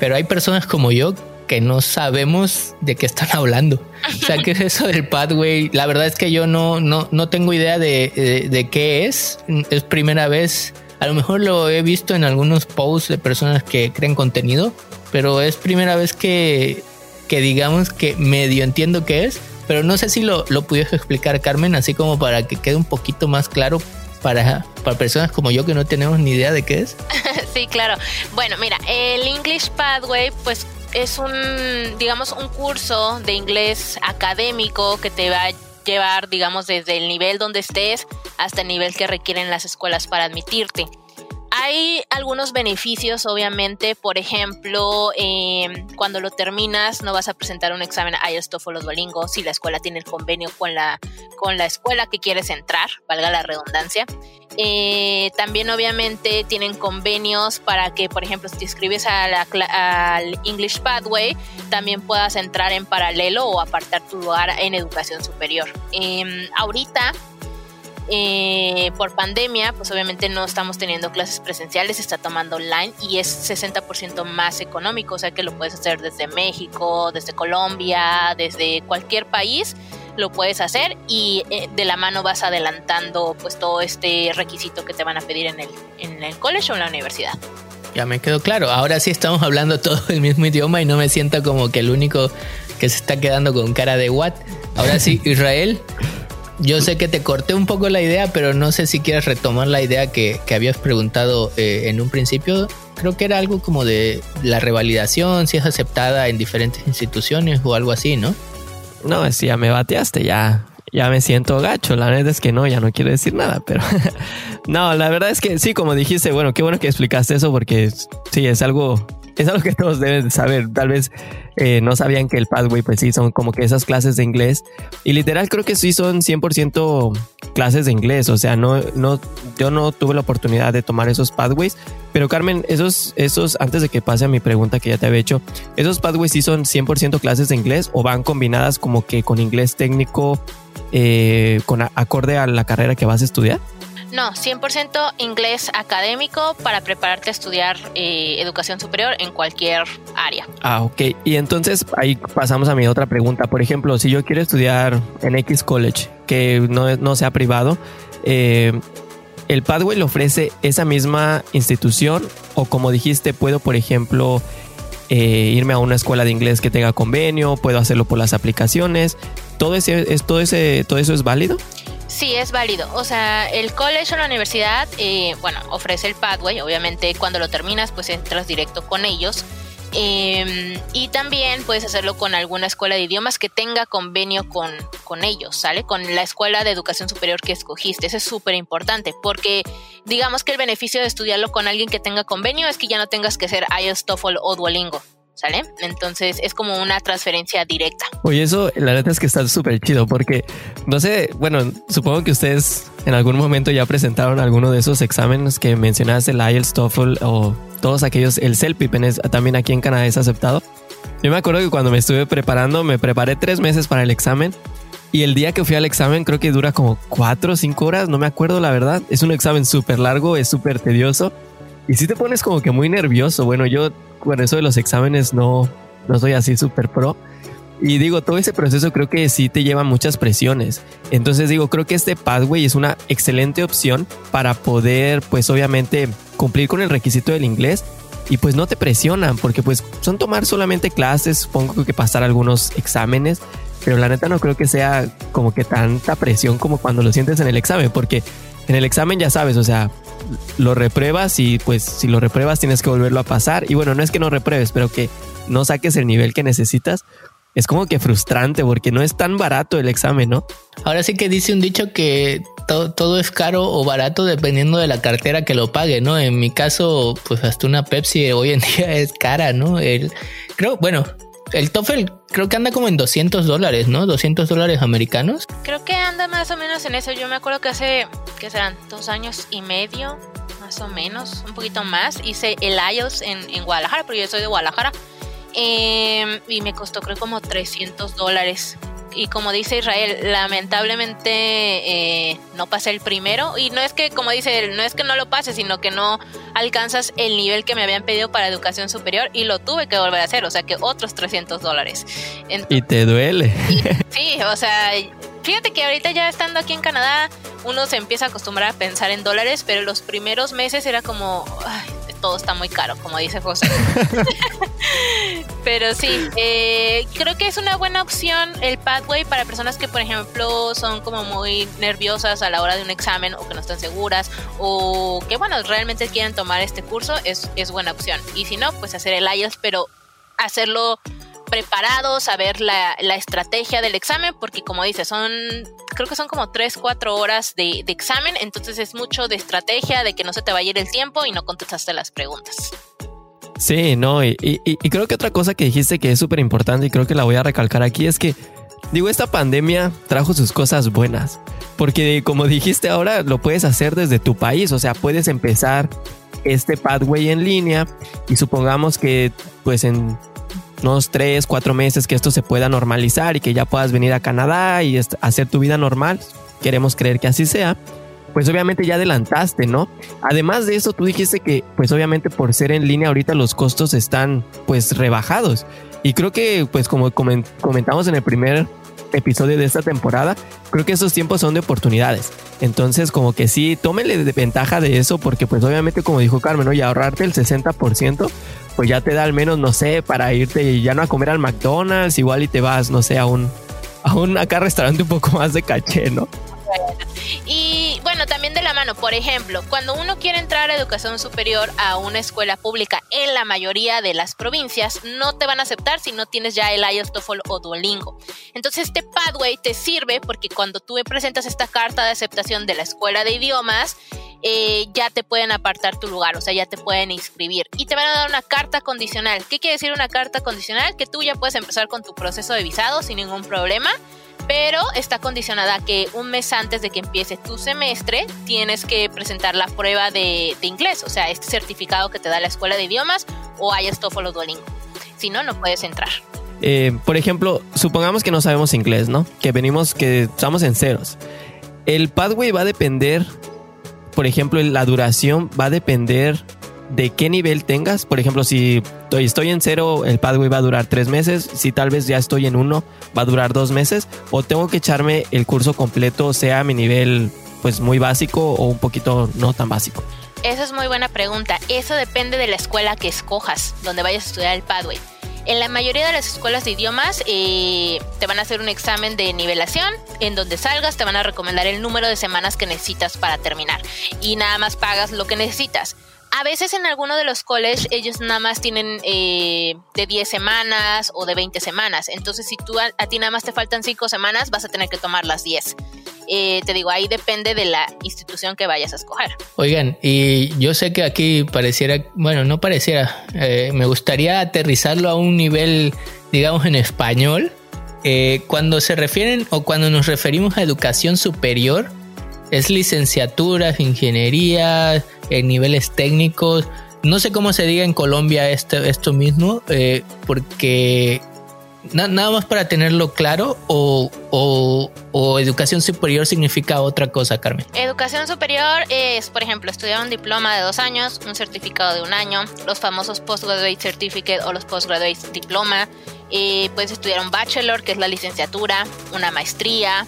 pero hay personas como yo que no sabemos de qué están hablando. O sea, ¿qué es eso del pathway? La verdad es que yo no, no, no tengo idea de, de, qué es. Es primera vez. A lo mejor lo he visto en algunos posts de personas que creen contenido, pero es primera vez que, que digamos que medio entiendo qué es. Pero no sé si lo, lo pudieras explicar, Carmen, así como para que quede un poquito más claro para, para personas como yo que no tenemos ni idea de qué es. [LAUGHS] sí, claro. Bueno, mira, el English Pathway, pues es un, digamos, un curso de inglés académico que te va a llevar, digamos, desde el nivel donde estés hasta el nivel que requieren las escuelas para admitirte. hay algunos beneficios, obviamente. Por ejemplo, em, cuando lo terminas, no vas a presentar un examen IELTS, TOEFL o Duolingo si la escuela tiene el convenio con la, con la escuela que quieres entrar, valga la redundancia. Eh, también, obviamente, tienen convenios para que, por ejemplo, si te inscribes al English Pathway, también puedas entrar en paralelo o apartar tu lugar en educación superior. Em, ahorita eh, por pandemia, pues obviamente no estamos teniendo clases presenciales, se está tomando online y es 60% más económico, o sea que lo puedes hacer desde México, desde Colombia, desde cualquier país lo puedes hacer y eh, de la mano vas adelantando pues todo este requisito que te van a pedir en el, en el college o en la universidad. Ya me quedó claro, ahora sí estamos hablando todo el mismo idioma y no me siento como que el único que se está quedando con cara de what. Ahora sí, [LAUGHS] Israel, yo sé que te corté un poco la idea, pero no sé si quieres retomar la idea que, habías preguntado eh, en un principio. Creo que era algo como de la revalidación, si es aceptada en diferentes instituciones o algo así, ¿no? No, si ya me bateaste, ya, ya me siento gacho. La verdad es que no, ya no quiero decir nada, pero [LAUGHS] no, la verdad es que sí, como dijiste, bueno, qué bueno que explicaste eso porque sí, es algo es algo que todos deben saber. Tal vez eh, no sabían que el pathway, pues sí, son como que esas clases de inglés. Y literal, creo que sí son 100% clases de inglés. O sea, no, no, yo no tuve la oportunidad de tomar esos pathways. Pero Carmen, esos, esos, antes de que pase a mi pregunta que ya te había hecho, ¿esos pathways sí son 100% clases de inglés o van combinadas como que con inglés técnico, eh, con acorde a la carrera que vas a estudiar? No, 100% inglés académico para prepararte a estudiar eh, educación superior en cualquier área. Ah, ok. Y entonces ahí pasamos a mi otra pregunta. Por ejemplo, si yo quiero estudiar en X College, que no, no sea privado, eh, ¿el Pathway le ofrece esa misma institución? O como dijiste, puedo, por ejemplo, eh, irme a una escuela de inglés que tenga convenio, puedo hacerlo por las aplicaciones. ¿Todo, ese, es, todo, ese, todo eso es válido? Sí, es válido. O sea, el college o la universidad, eh, bueno, ofrece el pathway. Obviamente, cuando lo terminas, pues entras directo con ellos. Em, y también puedes hacerlo con alguna escuela de idiomas que tenga convenio con, con ellos, ¿sale? Con la escuela de educación superior que escogiste. Eso es súper importante porque digamos que el beneficio de estudiarlo con alguien que tenga convenio es que ya no tengas que ser IELTS, TOEFL o Duolingo. ¿Sale? Entonces es como una transferencia directa. Oye, eso la neta es que está súper chido porque, no sé, bueno, supongo que ustedes en algún momento ya presentaron alguno de esos exámenes que mencionaste, el IELTS, TOEFL o todos aquellos, el CELPIP también aquí en Canadá es aceptado. Yo me acuerdo que cuando me estuve preparando, me preparé tres meses para el examen y el día que fui al examen creo que dura como cuatro o cinco horas, no me acuerdo la verdad. Es un examen súper largo, es súper tedioso y si te pones como que muy nervioso. Bueno, yo con eso de los exámenes no, no soy así súper pro. Y digo, todo ese proceso creo que sí te lleva muchas presiones. Entonces digo, creo que este pathway es una excelente opción para poder, pues obviamente, cumplir con el requisito del inglés. Y pues no te presionan, porque pues son tomar solamente clases, supongo que pasar algunos exámenes, pero la neta no creo que sea como que tanta presión como cuando lo sientes en el examen, porque en el examen ya sabes, o sea, lo repruebas y pues si lo repruebas tienes que volverlo a pasar. Y bueno, no es que no repruebes, pero que no saques el nivel que necesitas. Es como que frustrante porque no es tan barato el examen, ¿no? Ahora sí que dice un dicho que todo, es caro o barato dependiendo de la cartera que lo pague, ¿no? En mi caso, pues hasta una Pepsi hoy en [LAUGHS] día es cara, ¿no? El, creo, bueno, el TOEFL creo que anda como en 200 dólares, ¿no? 200 dólares americanos. Creo que anda más o menos en eso. Yo me acuerdo que hace, ¿qué serán? Dos años y medio, más o menos, un poquito más. Hice el IELTS en, en Guadalajara, porque yo soy de Guadalajara. Em, y me costó creo como 300 dólares y como dice Israel, lamentablemente eh, no pasé el primero y no es que, como dice él, no es que no lo pase, sino que no alcanzas el nivel que me habían pedido para educación superior y lo tuve que volver a hacer, o sea que otros 300 dólares. y te duele. sí, o sea, fíjate que ahorita ya estando aquí en Canadá, uno se empieza a acostumbrar a pensar en dólares, pero los primeros meses era como, todo está muy caro, como dice José. [LAUGHS] Pero sí, eh, creo que es una buena opción el Pathway para personas que, por ejemplo, son como muy nerviosas a la hora de un examen o que no están seguras o que, bueno, realmente quieren tomar este curso, es, es buena opción. Y si no, pues hacer el IELTS, pero hacerlo preparados a ver la, estrategia del examen, porque como dice, son, creo que son como 3, 4 horas de, examen, entonces es mucho de estrategia, de que no se te vaya a ir el tiempo y no contestaste las preguntas. Sí, no, y, y creo que otra cosa que dijiste que es súper importante y creo que la voy a recalcar aquí es que, digo, esta pandemia trajo sus cosas buenas, porque como dijiste ahora, lo puedes hacer desde tu país, o sea, puedes empezar este pathway en línea y supongamos que pues en unos 3, 4 meses que esto se pueda normalizar y que ya puedas venir a Canadá y hacer tu vida normal, queremos creer que así sea, pues obviamente ya adelantaste, ¿no? Además de eso, tú dijiste que pues obviamente por ser en línea ahorita los costos están pues rebajados. Y creo que pues como comentamos en el primer episodio de esta temporada, creo que esos tiempos son de oportunidades. Entonces, como que sí, tómenle de ventaja de eso, porque pues obviamente, como dijo Carmen, ¿no? y ahorrarte el 60%, pues ya te da al menos, no sé, para irte ya no a comer al McDonald's, igual y te vas, no sé, a un, a un acá restaurante un poco más de caché, ¿no? Y de la mano, por ejemplo, cuando uno quiere entrar a educación superior a una escuela pública en la mayoría de las provincias, no te van a aceptar si no tienes ya el IELTS, TOEFL o Duolingo. Entonces este pathway te sirve porque cuando tú presentas esta carta de aceptación de la escuela de idiomas, eh, ya te pueden apartar tu lugar, o sea, ya te pueden inscribir y te van a dar una carta condicional. ¿Qué quiere decir una carta condicional? Que tú ya puedes empezar con tu proceso de visado sin ningún problema pero está condicionada a que un mes antes de que empiece tu semestre tienes que presentar la prueba de, inglés, o sea, este certificado que te da la escuela de idiomas o hayas TOEFL o Duolingo. Si no, no puedes entrar. Eh, por ejemplo, supongamos que no sabemos inglés, ¿no? Que venimos, que estamos en ceros. El pathway va a depender, por ejemplo, la duración va a depender de qué nivel tengas. Por ejemplo, si estoy en cero, el pathway va a durar tres meses. Si tal vez ya estoy en uno, va a durar dos meses. O tengo que echarme el curso completo, sea mi nivel pues muy básico o un poquito no tan básico. Esa es muy buena pregunta. Eso depende de la escuela que escojas, donde vayas a estudiar el pathway. En la mayoría de las escuelas de idiomas eh, te van a hacer un examen de nivelación. En donde salgas te van a recomendar el número de semanas que necesitas para terminar. Y nada más pagas lo que necesitas. A veces en alguno de los colleges ellos nada más tienen eh, de 10 semanas o de 20 semanas. Entonces si tú a, ti nada más te faltan 5 semanas, vas a tener que tomar las 10. Eh, te digo, ahí depende de la institución que vayas a escoger. Oigan, y yo sé que aquí pareciera, bueno, no pareciera, eh, me gustaría aterrizarlo a un nivel, digamos, en español. cuando se refieren o cuando nos referimos a educación superior, es licenciaturas, ingeniería, en niveles técnicos. No sé cómo se diga en Colombia esto, esto mismo, eh, porque nada más para tenerlo claro o, o, educación superior significa otra cosa, Carmen. Educación superior es, por ejemplo, estudiar un diploma de dos años, un certificado de un año, los famosos postgraduate certificate o los postgraduate diploma. Eh, puedes estudiar un bachelor, que es la licenciatura, una maestría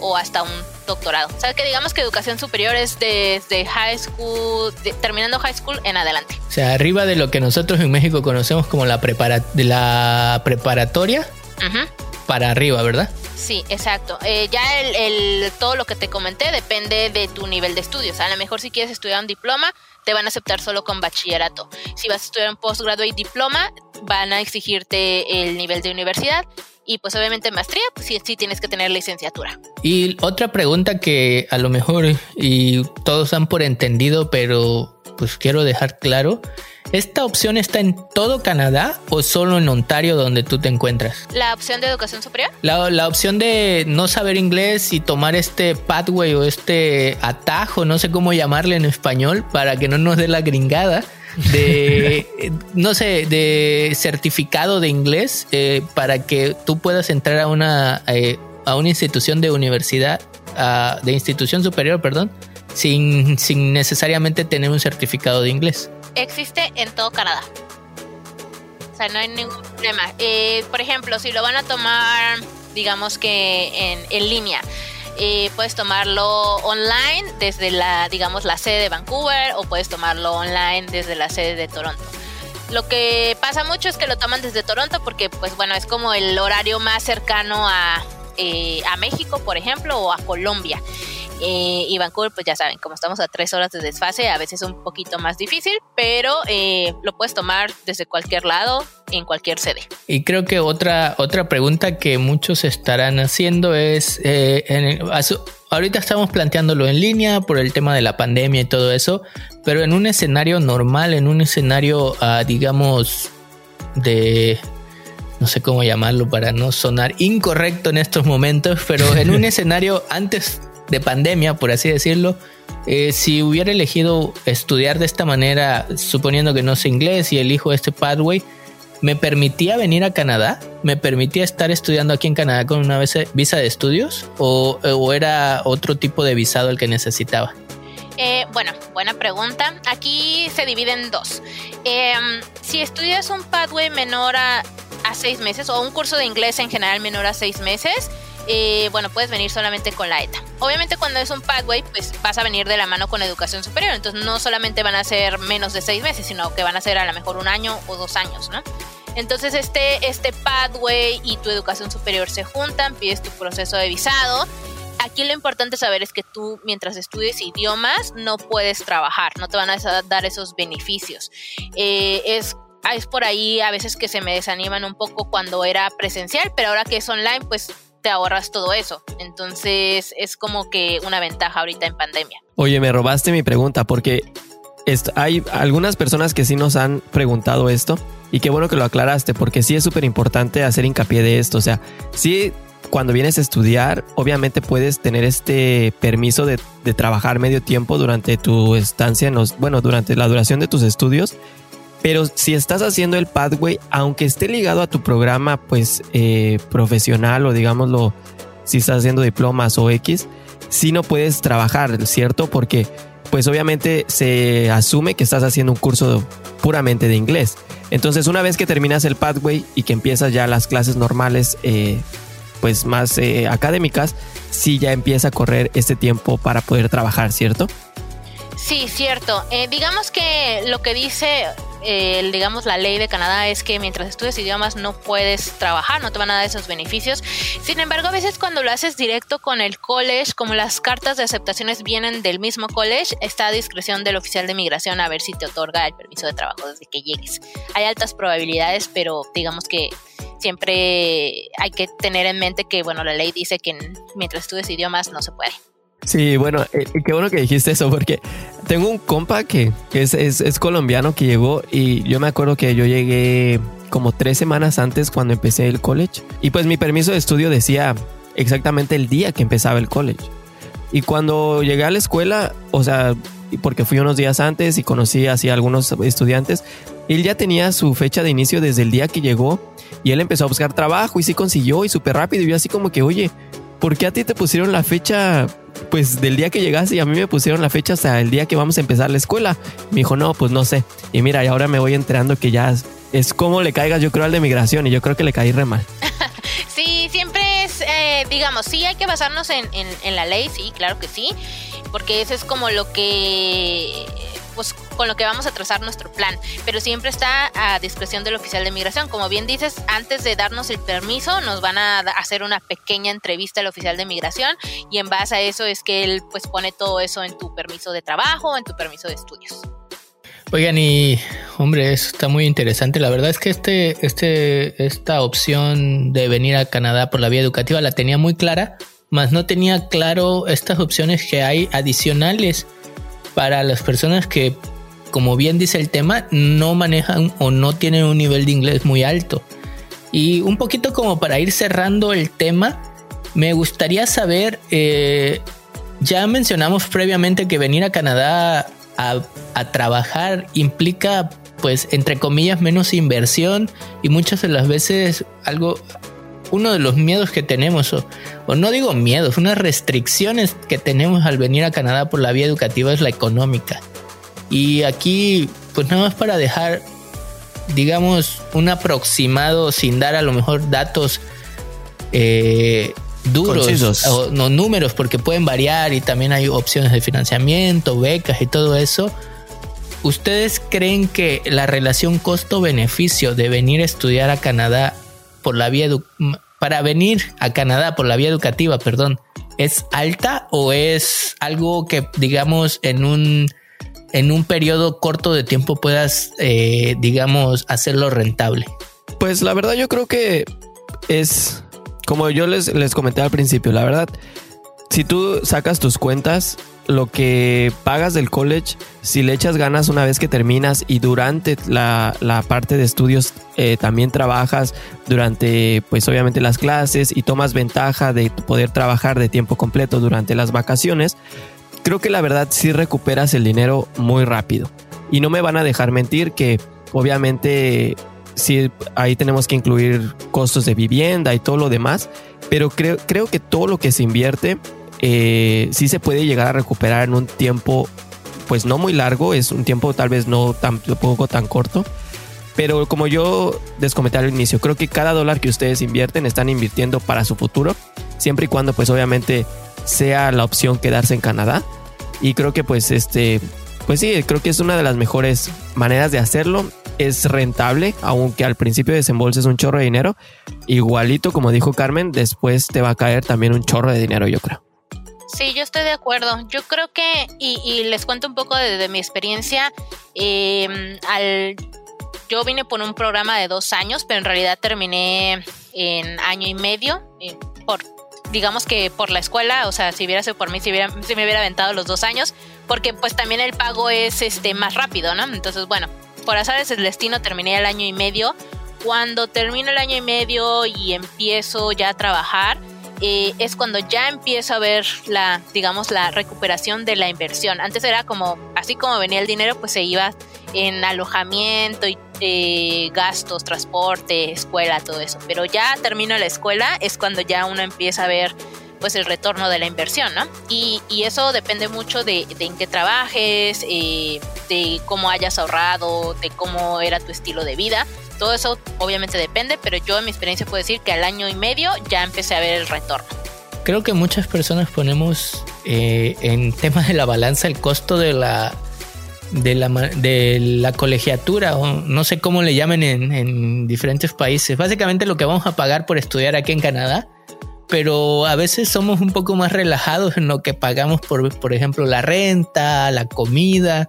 o hasta un doctorado. O sea, que digamos que educación superior es desde high school, terminando high school en adelante. O sea, arriba de lo que nosotros en México conocemos como la, prepara de la preparatoria para arriba, ¿verdad? Sí, exacto. Eh, ya el, todo lo que te comenté depende de tu nivel de estudios. A lo mejor si quieres estudiar un diploma, te van a aceptar solo con bachillerato. Si vas a estudiar un postgrado y diploma, van a exigirte el nivel de universidad y pues obviamente maestría, pues sí, sí tienes que tener licenciatura. Y otra pregunta que a lo mejor y todos dan por entendido, pero pues quiero dejar claro, ¿esta opción está en todo Canadá o solo en Ontario donde tú te encuentras? ¿La opción de educación superior? La, la opción de no saber inglés y tomar este pathway o este atajo, no sé cómo llamarle en español, para que no nos dé la gringada de, no sé, de certificado de inglés eh, para que tú puedas entrar a una, eh, a una institución de universidad, de institución superior, perdón, sin, sin necesariamente tener un certificado de inglés. Existe en todo Canadá. O sea, no hay ningún problema. Eh, por ejemplo, si lo van a tomar, digamos que en, en línea, eh, puedes tomarlo online desde la, digamos, la sede de Vancouver o puedes tomarlo online desde la sede de Toronto. Lo que pasa mucho es que lo toman desde Toronto porque, pues bueno, es como el horario más cercano a, eh, a México, por ejemplo, o a Colombia. Eh, y Vancouver, pues ya saben, como estamos a tres horas de desfase, a veces es un poquito más difícil, pero eh, lo puedes tomar desde cualquier lado, en cualquier sede. Y creo que otra, otra pregunta que muchos estarán haciendo es, eh, ahorita estamos planteándolo en línea por el tema de la pandemia y todo eso, pero en un escenario normal, en un escenario, ah, digamos, de no sé cómo llamarlo para no sonar incorrecto en estos momentos, pero en un [LAUGHS] escenario antes de pandemia, por así decirlo, eh, si hubiera elegido estudiar de esta manera, suponiendo que no sé inglés y elijo este pathway, ¿me permitía venir a Canadá? ¿Me permitía estar estudiando aquí en Canadá con una visa de estudios? ¿O, era otro tipo de visado el que necesitaba? Eh, bueno, buena pregunta. Aquí se divide en dos. Em, si estudias un pathway menor a a seis meses o un curso de inglés en general menor a seis meses, eh, bueno, puedes venir solamente con la ETA. Obviamente cuando es un pathway, pues vas a venir de la mano con educación superior, entonces no solamente van a ser menos de seis meses, sino que van a ser a lo mejor un año o dos años, ¿no? Entonces este, este pathway y tu educación superior se juntan, pides tu proceso de visado. Aquí lo importante saber es que tú mientras estudies idiomas no puedes trabajar, no te van a dar esos beneficios. Eh, es Ah, es por ahí a veces que se me desaniman un poco cuando era presencial, pero ahora que es online, pues te ahorras todo eso. Entonces es como que una ventaja ahorita en pandemia. Oye, me robaste mi pregunta porque hay algunas personas que sí nos han preguntado esto y qué bueno que lo aclaraste porque sí es súper importante hacer hincapié de esto. O sea, sí cuando vienes a estudiar, obviamente puedes tener este permiso de, trabajar medio tiempo durante tu estancia, en bueno, durante la duración de tus estudios pero si estás haciendo el pathway, aunque esté ligado a tu programa, pues eh, profesional o digámoslo, si estás haciendo diplomas o X, si no puedes trabajar, ¿cierto? Porque pues obviamente se asume que estás haciendo un curso puramente de inglés. Entonces una vez que terminas el pathway y que empiezas ya las clases normales, eh, pues más eh, académicas, sí ya empieza a correr este tiempo para poder trabajar, ¿cierto? Sí, cierto. digamos que lo que dice digamos, la ley de Canadá es que mientras estudias idiomas no puedes trabajar, no te van a dar esos beneficios. Sin embargo, a veces cuando lo haces directo con el college, como las cartas de aceptaciones vienen del mismo college, está a discreción del oficial de migración a ver si te otorga el permiso de trabajo desde que llegues. Hay altas probabilidades, pero digamos que siempre hay que tener en mente que, bueno, la ley dice que mientras estudies idiomas no se puede. Sí, bueno, eh, qué bueno que dijiste eso porque tengo un compa que, es, es, colombiano que llegó y yo me acuerdo que yo llegué como tres semanas antes cuando empecé el college y pues mi permiso de estudio decía exactamente el día que empezaba el college. Y cuando llegué a la escuela, o sea, porque fui unos días antes y conocí así a algunos estudiantes, él ya tenía su fecha de inicio desde el día que llegó y él empezó a buscar trabajo y sí consiguió y súper rápido y yo así como que, oye, ¿por qué a ti te pusieron la fecha pues del día que llegaste y a mí me pusieron la fecha hasta el día que vamos a empezar la escuela. Me dijo, no, pues no sé. Y mira, y ahora me voy enterando que ya es, como le caigas, yo creo, al de migración y yo creo que le caí re mal. [LAUGHS] sí, siempre es, eh, digamos, sí hay que basarnos en, en la ley, sí, claro que sí, porque eso es como lo que pues con lo que vamos a trazar nuestro plan, pero siempre está a discreción del oficial de migración. Como bien dices, antes de darnos el permiso, nos van a hacer una pequeña entrevista al oficial de migración y en base a eso es que él pues pone todo eso en tu permiso de trabajo, en tu permiso de estudios. Oigan, y hombre, eso está muy interesante. La verdad es que este, este, esta opción de venir a Canadá por la vía educativa la tenía muy clara, más no tenía claro estas opciones que hay adicionales para las personas que, como bien dice el tema, no manejan o no tienen un nivel de inglés muy alto. Y un poquito como para ir cerrando el tema, me gustaría saber, eh, ya mencionamos previamente que venir a Canadá a, a, trabajar implica, pues, entre comillas, menos inversión y muchas de las veces algo, uno de los miedos que tenemos, o, no digo miedos, unas restricciones que tenemos al venir a Canadá por la vía educativa es la económica. Y aquí, pues nada más para dejar, digamos, un aproximado sin dar a lo mejor datos eh, duros o no números porque pueden variar y también hay opciones de financiamiento, becas y todo eso. ¿Ustedes creen que la relación costo-beneficio de venir a estudiar a Canadá por la vía para venir a Canadá por la vía educativa, perdón, es alta o es algo que, digamos, en un, en un periodo corto de tiempo puedas, eh, digamos, hacerlo rentable? Pues la verdad yo creo que es, como yo les, les comenté al principio, la verdad, si tú sacas tus cuentas, lo que pagas del college, si le echas ganas una vez que terminas y durante la, parte de estudios eh, también trabajas durante, pues obviamente las clases y tomas ventaja de poder trabajar de tiempo completo durante las vacaciones, creo que la verdad sí recuperas el dinero muy rápido. Y no me van a dejar mentir que obviamente sí ahí tenemos que incluir costos de vivienda y todo lo demás, pero creo, creo que todo lo que se invierte eh, sí se puede llegar a recuperar en un tiempo, pues no muy largo, es un tiempo tal vez no tampoco tan corto. Pero como yo les comenté al inicio, creo que cada dólar que ustedes invierten están invirtiendo para su futuro, siempre y cuando pues obviamente sea la opción quedarse en Canadá. Y creo que pues este, pues sí, creo que es una de las mejores maneras de hacerlo. Es rentable, aunque al principio desembolses un chorro de dinero. Igualito como dijo Carmen, después te va a caer también un chorro de dinero, yo creo. Sí, yo estoy de acuerdo. Yo creo que, y, les cuento un poco de, mi experiencia, em, al, yo vine por un programa de dos años, pero en realidad terminé en año y medio, eh, por digamos que por la escuela, o sea, si hubiera sido por mí, si, hubiera, me hubiera aventado los dos años, porque pues también el pago es este más rápido, ¿no? Entonces, bueno, por es el destino terminé el año y medio. Cuando termino el año y medio y empiezo ya a trabajar, eh, es cuando ya empiezo a ver la, digamos, la recuperación de la inversión. Antes era como, así como venía el dinero, pues se iba en alojamiento y eh, gastos, transporte, escuela, todo eso. Pero ya termino la escuela, es cuando ya uno empieza a ver pues el retorno de la inversión, ¿no? Y, eso depende mucho de, en qué trabajes, eh, de cómo hayas ahorrado, de cómo era tu estilo de vida todo eso obviamente depende, pero yo en mi experiencia puedo decir que al año y medio ya empecé a ver el retorno. Creo que muchas personas ponemos eh, en temas de la balanza el costo de la de la, de la colegiatura o no sé cómo le llamen en, en diferentes países. Básicamente lo que vamos a pagar por estudiar aquí en Canadá pero a veces somos un poco más relajados en lo que pagamos por, por ejemplo, la renta, la comida.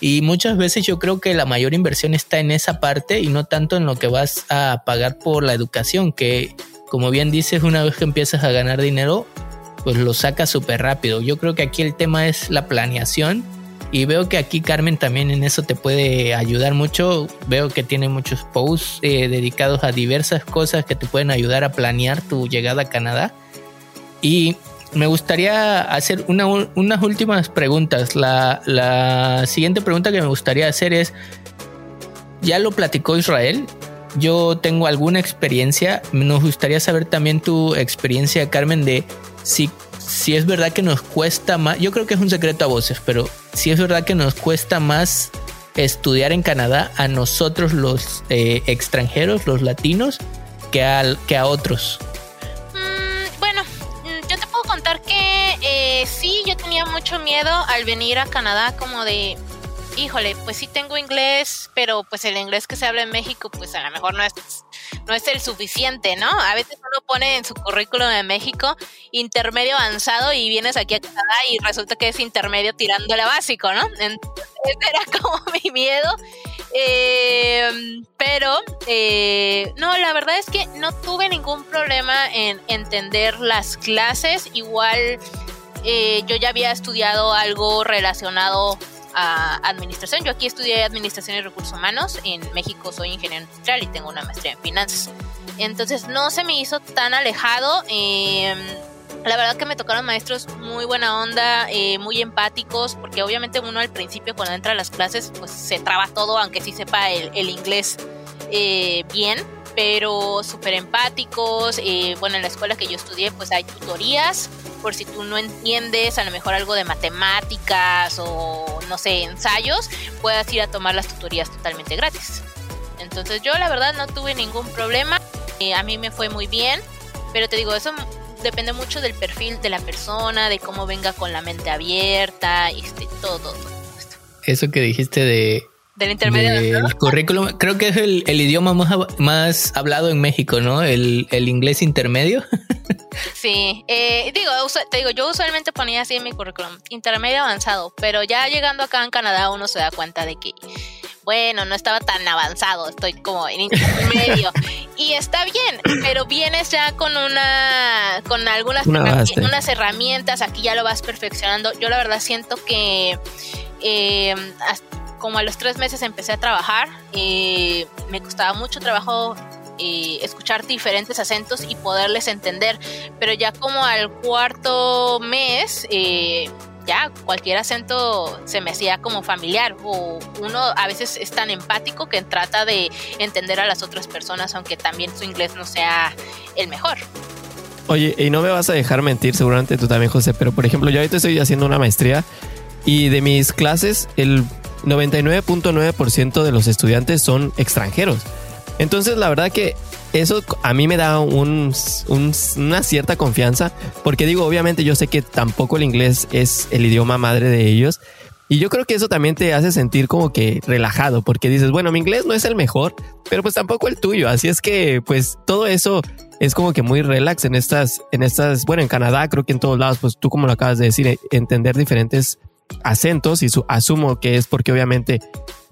Y muchas veces yo creo que la mayor inversión está en esa parte y no tanto en lo que vas a pagar por la educación, que como bien dices, una vez que empiezas a ganar dinero, pues lo sacas súper rápido. Yo creo que aquí el tema es la planeación y veo que aquí Carmen también en eso te puede ayudar mucho. Veo que tiene muchos posts eh, dedicados a diversas cosas que te pueden ayudar a planear tu llegada a Canadá. Y me gustaría hacer unas últimas preguntas. La, siguiente pregunta que me gustaría hacer es, ya lo platicó Israel, yo tengo alguna experiencia, nos gustaría saber también tu experiencia, Carmen, de si, si es verdad que nos cuesta más, yo creo que es un secreto a voces, pero si es verdad que nos cuesta más estudiar en Canadá a nosotros los eh, extranjeros, los latinos, que, al, que a otros. Eh, sí, yo tenía mucho miedo al venir a Canadá como de, híjole, pues sí tengo inglés, pero pues el inglés que se habla en México, pues a lo mejor no es, no es el suficiente, ¿no? A veces uno pone en su currículum de México intermedio avanzado y vienes aquí a Canadá y resulta que es intermedio tirándole a básico, ¿no? Entonces, [LAUGHS] era como [LAUGHS] mi miedo. Eh, pero eh, no, la verdad es que no tuve ningún problema en entender las clases. Igual eh, yo ya había estudiado algo relacionado a administración. Yo aquí estudié administración y recursos humanos. En México soy ingeniero industrial y tengo una maestría en finanzas. Entonces no se me hizo tan alejado. Em, la verdad que me tocaron maestros muy buena onda, eh, muy empáticos, porque obviamente uno al principio cuando entra a las clases pues se traba todo, aunque sí sepa el, inglés eh, bien, pero súper empáticos. Eh, bueno, en la escuela que yo estudié pues hay tutorías por si tú no entiendes a lo mejor algo de matemáticas o no sé, ensayos, puedas ir a tomar las tutorías totalmente gratis. Entonces yo la verdad no tuve ningún problema, a mí me fue muy bien, pero te digo, eso depende mucho del perfil de la persona, de cómo venga con la mente abierta, este, todo, todo, Eso que dijiste de, del intermedio. El currículum, creo que es el, idioma más, más, hablado en México, ¿no? El, el inglés intermedio. [LAUGHS] sí, eh, digo, te digo, yo usualmente ponía así en mi currículum, intermedio avanzado, pero ya llegando acá en Canadá uno se da cuenta de que bueno, no estaba tan avanzado, estoy como en intermedio. [LAUGHS] y está bien, pero vienes ya con una, con algunas unas herramientas, aquí ya lo vas perfeccionando. Yo la verdad siento que eh, como a los tres meses empecé a trabajar, eh, me costaba mucho trabajo eh, escuchar diferentes acentos y poderles entender. Pero ya como al cuarto mes, eh, ya cualquier acento se me hacía como familiar o uno a veces es tan empático que trata de entender a las otras personas aunque también su inglés no sea el mejor. Oye, y no me vas a dejar mentir, seguramente tú también, José, pero por ejemplo, yo ahorita estoy haciendo una maestría y de mis clases el 99.9% de los estudiantes son extranjeros. Entonces, la verdad que eso a mí me da una cierta confianza, porque digo, obviamente yo sé que tampoco el inglés es el idioma madre de ellos. Y yo creo que eso también te hace sentir como que relajado, porque dices, bueno, mi inglés no es el mejor, pero pues tampoco el tuyo. Así es que, pues todo eso es como que muy relax en estas, en estas, bueno, en Canadá, creo que en todos lados, pues tú como lo acabas de decir, entender diferentes acentos y su, asumo que es porque obviamente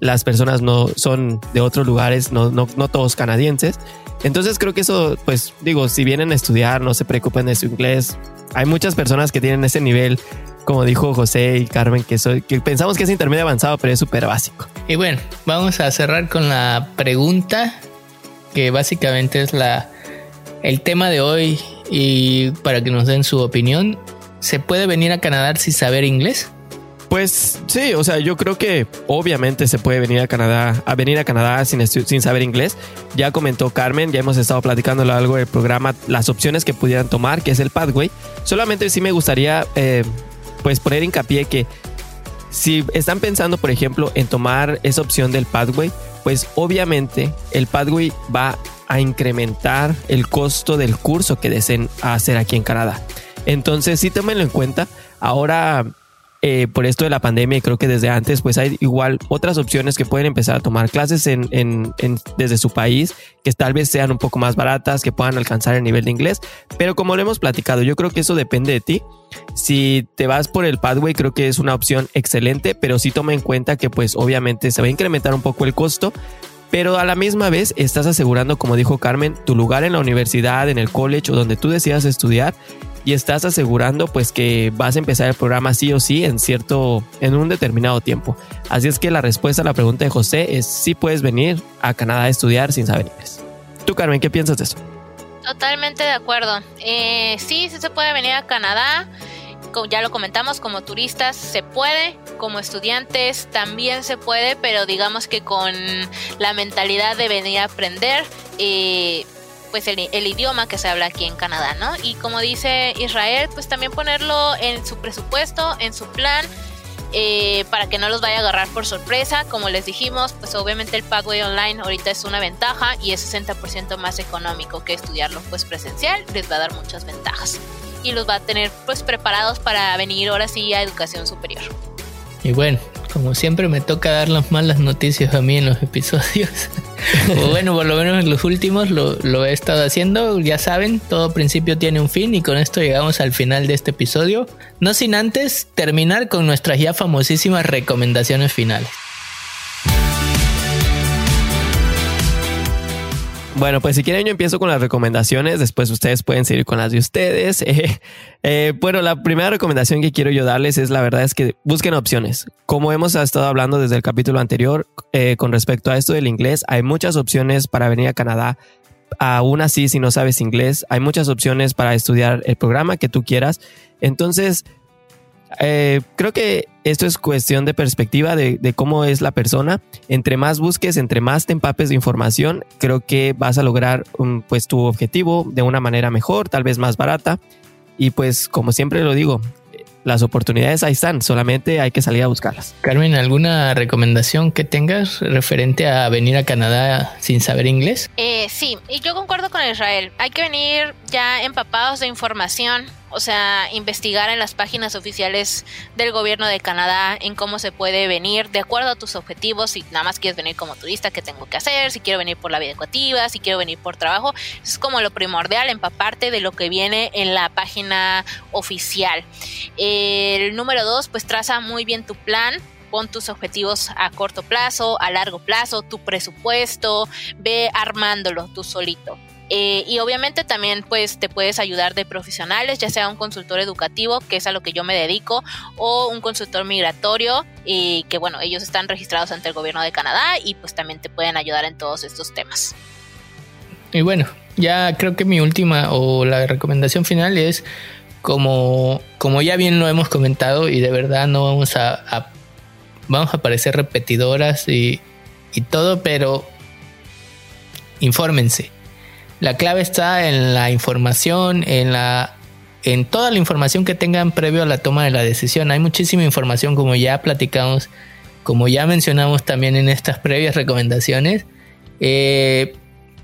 las personas no son de otros lugares, no, no, no todos canadienses. Entonces creo que eso, pues digo, si vienen a estudiar, no se preocupen de su inglés. Hay muchas personas que tienen ese nivel, como dijo José y Carmen, que, pensamos que es intermedio avanzado, pero es súper básico. Y bueno, vamos a cerrar con la pregunta, que básicamente es la, el tema de hoy y para que nos den su opinión. ¿Se puede venir a Canadá sin saber inglés? Pues sí, o sea, yo creo que obviamente se puede venir a Canadá, a venir a Canadá sin, sin saber inglés. Ya comentó Carmen, ya hemos estado platicando algo del programa, las opciones que pudieran tomar, que es el pathway. Solamente sí me gustaría, eh, pues, poner hincapié que si están pensando, por ejemplo, en tomar esa opción del pathway, pues obviamente el pathway va a incrementar el costo del curso que deseen hacer aquí en Canadá. Entonces, sí tómenlo en cuenta. Ahora eh, por esto de la pandemia y creo que desde antes pues hay igual otras opciones que pueden empezar a tomar clases en, desde su país que tal vez sean un poco más baratas, que puedan alcanzar el nivel de inglés, pero como lo hemos platicado, yo creo que eso depende de ti. Si te vas por el pathway creo que es una opción excelente, pero sí toma en cuenta que pues obviamente se va a incrementar un poco el costo, pero a la misma vez estás asegurando, como dijo Carmen, tu lugar en la universidad, en el college o donde tú decidas estudiar y estás asegurando pues que vas a empezar el programa sí o sí en cierto, en un determinado tiempo. Así es que la respuesta a la pregunta de José es si puedes venir a Canadá a estudiar sin saber inglés. Tú Carmen, ¿qué piensas de eso? Totalmente de acuerdo. Eh, sí, sí se puede venir a Canadá. Ya lo comentamos, como turistas se puede, como estudiantes también se puede, pero digamos que con la mentalidad de venir a aprender. Eh, pues el, idioma que se habla aquí en Canadá, ¿no? Y como dice Israel, pues también ponerlo en su presupuesto, en su plan, eh, para que no los vaya a agarrar por sorpresa. Como les dijimos, pues obviamente el Pathway Online ahorita es una ventaja y es 60% más económico que estudiarlo pues presencial, les va a dar muchas ventajas y los va a tener pues preparados para venir ahora sí a educación superior. Y bueno, como siempre me toca dar las malas noticias a mí en los episodios. [LAUGHS] o bueno, por lo menos en los últimos lo, lo, he estado haciendo. Ya saben, todo principio tiene un fin y con esto llegamos al final de este episodio. No sin antes terminar con nuestras ya famosísimas recomendaciones finales. Bueno, pues si quieren yo empiezo con las recomendaciones, después ustedes pueden seguir con las de ustedes. [LAUGHS] Eh, eh, bueno, la primera recomendación que quiero yo darles es la verdad es que busquen opciones. Como hemos estado hablando desde el capítulo anterior eh, con respecto a esto del inglés, hay muchas opciones para venir a Canadá. Aún así, si no sabes inglés, hay muchas opciones para estudiar el programa que tú quieras. Entonces, eh, creo que esto es cuestión de perspectiva de, cómo es la persona. Entre más busques, entre más te empapes de información, creo que vas a lograr pues tu objetivo de una manera mejor, tal vez más barata. Y pues como siempre lo digo, las oportunidades ahí están, solamente hay que salir a buscarlas. Carmen, ¿alguna recomendación que tengas referente a venir a Canadá sin saber inglés? Eh, sí, y yo concuerdo con Israel. Hay que venir ya empapados de información o sea, investigar en las páginas oficiales del gobierno de Canadá en cómo se puede venir de acuerdo a tus objetivos, si nada más quieres venir como turista, qué tengo que hacer, si quiero venir por la vida educativa, si quiero venir por trabajo, es como lo primordial, empaparte de lo que viene en la página oficial. El número dos, pues traza muy bien tu plan, pon tus objetivos a corto plazo, a largo plazo, tu presupuesto, ve armándolo tú solito. Eh, y obviamente también pues te puedes ayudar de profesionales, ya sea un consultor educativo, que es a lo que yo me dedico, o un consultor migratorio, y que bueno, ellos están registrados ante el gobierno de Canadá y pues también te pueden ayudar en todos estos temas. Y bueno, ya creo que mi última o la recomendación final es como, como ya bien lo hemos comentado y de verdad no vamos a, vamos a parecer repetidoras y, y todo, pero infórmense la clave está en la información, en la en toda la información que tengan previo a la toma de la decisión. Hay muchísima información como ya platicamos, como ya mencionamos también en estas previas recomendaciones. Eh,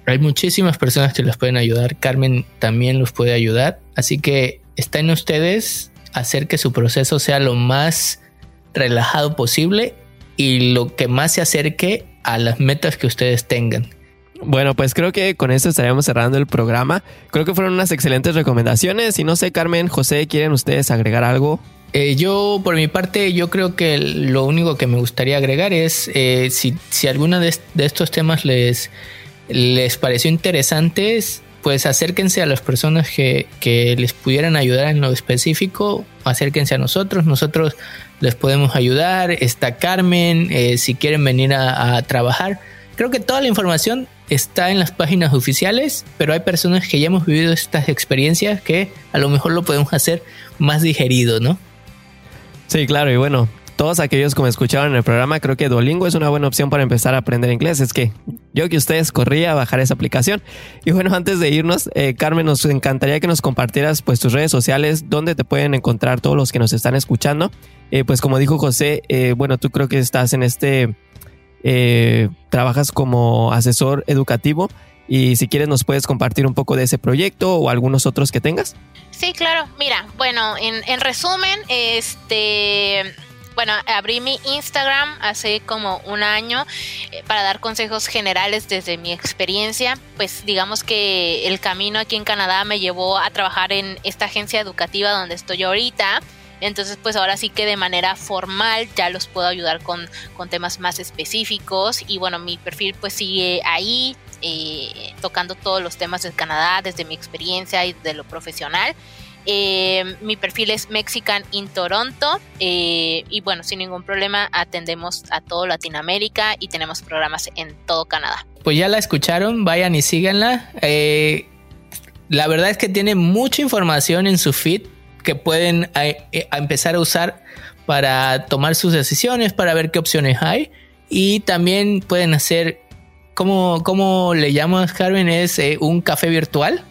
hay muchísimas personas que los pueden ayudar. Carmen también los puede ayudar. Así que está en ustedes hacer que su proceso sea lo más relajado posible y lo que más se acerque a las metas que ustedes tengan. Bueno, pues creo que con esto estaríamos cerrando el programa. Creo que fueron unas excelentes recomendaciones. Y no sé, Carmen, José, ¿quieren ustedes agregar algo? Eh, yo, por mi parte, yo creo que lo único que me gustaría agregar es eh, si, si alguno de, estos temas les, les pareció interesantes, pues acérquense a las personas que, que, les pudieran ayudar en lo específico, acérquense a nosotros, nosotros les podemos ayudar, está Carmen, eh, si quieren venir a, a trabajar. Creo que toda la información está en las páginas oficiales, pero hay personas que ya hemos vivido estas experiencias que a lo mejor lo podemos hacer más digerido, ¿no? Sí, claro, y bueno, todos aquellos que me escucharon en el programa, creo que Duolingo es una buena opción para empezar a aprender inglés. Es que yo que ustedes corría a bajar esa aplicación. Y bueno, antes de irnos, eh, Carmen, nos encantaría que nos compartieras pues tus redes sociales, donde te pueden encontrar todos los que nos están escuchando. Eh, pues como dijo José, eh, bueno, tú creo que estás en este eh, trabajas como asesor educativo y si quieres nos puedes compartir un poco de ese proyecto o algunos otros que tengas. Sí, claro. Mira, bueno, en, resumen, este bueno, abrí mi Instagram hace como un año eh, para dar consejos generales desde mi experiencia. Pues digamos que el camino aquí en Canadá me llevó a trabajar en esta agencia educativa donde estoy ahorita. Entonces, pues ahora sí que de manera formal ya los puedo ayudar con, temas más específicos. Y bueno, mi perfil pues sigue ahí, eh, tocando todos los temas de Canadá desde mi experiencia y de lo profesional. Eh, mi perfil es Mexican in Toronto eh, y bueno, sin ningún problema atendemos a todo Latinoamérica y tenemos programas en todo Canadá. Pues ya la escucharon, vayan y síganla. la verdad es que tiene mucha información en su feed que pueden eh, eh, empezar a usar para tomar sus decisiones, para ver qué opciones hay. Y también pueden hacer, ¿cómo, cómo le llamas, Carmen? Es eh, un café virtual,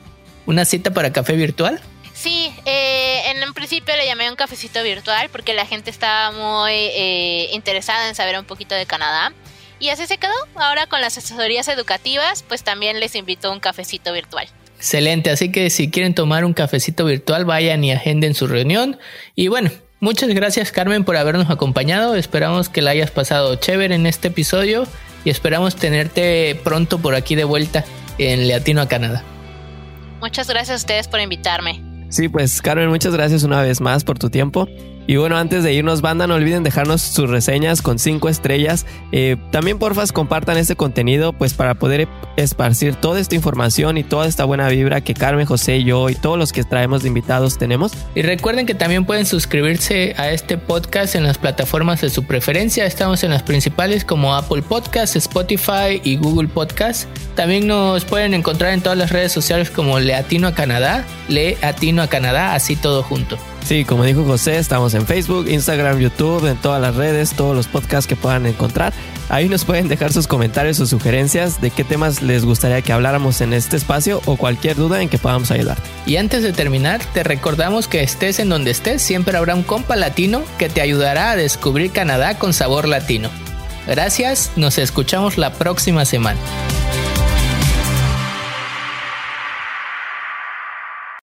una cita para café virtual. Sí, en un principio le llamé un cafecito virtual porque la gente estaba muy interesada en saber un poquito de Canadá. Y así se quedó. Ahora con las asesorías educativas, pues también les invito a un cafecito virtual. Excelente, así que si quieren tomar un cafecito virtual, vayan y agenden su reunión. Y bueno, muchas gracias Carmen por habernos acompañado. Esperamos que la hayas pasado chévere en este episodio y esperamos tenerte pronto por aquí de vuelta en Latino a Canadá. Muchas gracias a ustedes por invitarme. Sí, pues Carmen, muchas gracias una vez más por tu tiempo. Y bueno, antes de irnos, banda, no olviden dejarnos sus reseñas con cinco estrellas. Eh, también, porfas, compartan este contenido, pues para poder esparcir toda esta información y toda esta buena vibra que Carmen, José y yo y todos los que traemos de invitados tenemos. Y recuerden que también pueden suscribirse a este podcast en las plataformas de su preferencia. Estamos en las principales como Apple Podcasts, Spotify y Google Podcasts. También nos pueden encontrar en todas las redes sociales como Leatino a Canadá, Leatino a Canadá, así todo junto. Sí, como dijo José, estamos en Facebook, Instagram, YouTube, en todas las redes, todos los podcasts que puedan encontrar. Ahí nos pueden dejar sus comentarios o sugerencias de qué temas les gustaría que habláramos en este espacio o cualquier duda en que podamos ayudar. Y antes de terminar, te recordamos que estés en donde estés, siempre habrá un compa latino que te ayudará a descubrir Canadá con sabor latino. Gracias, nos escuchamos la próxima semana.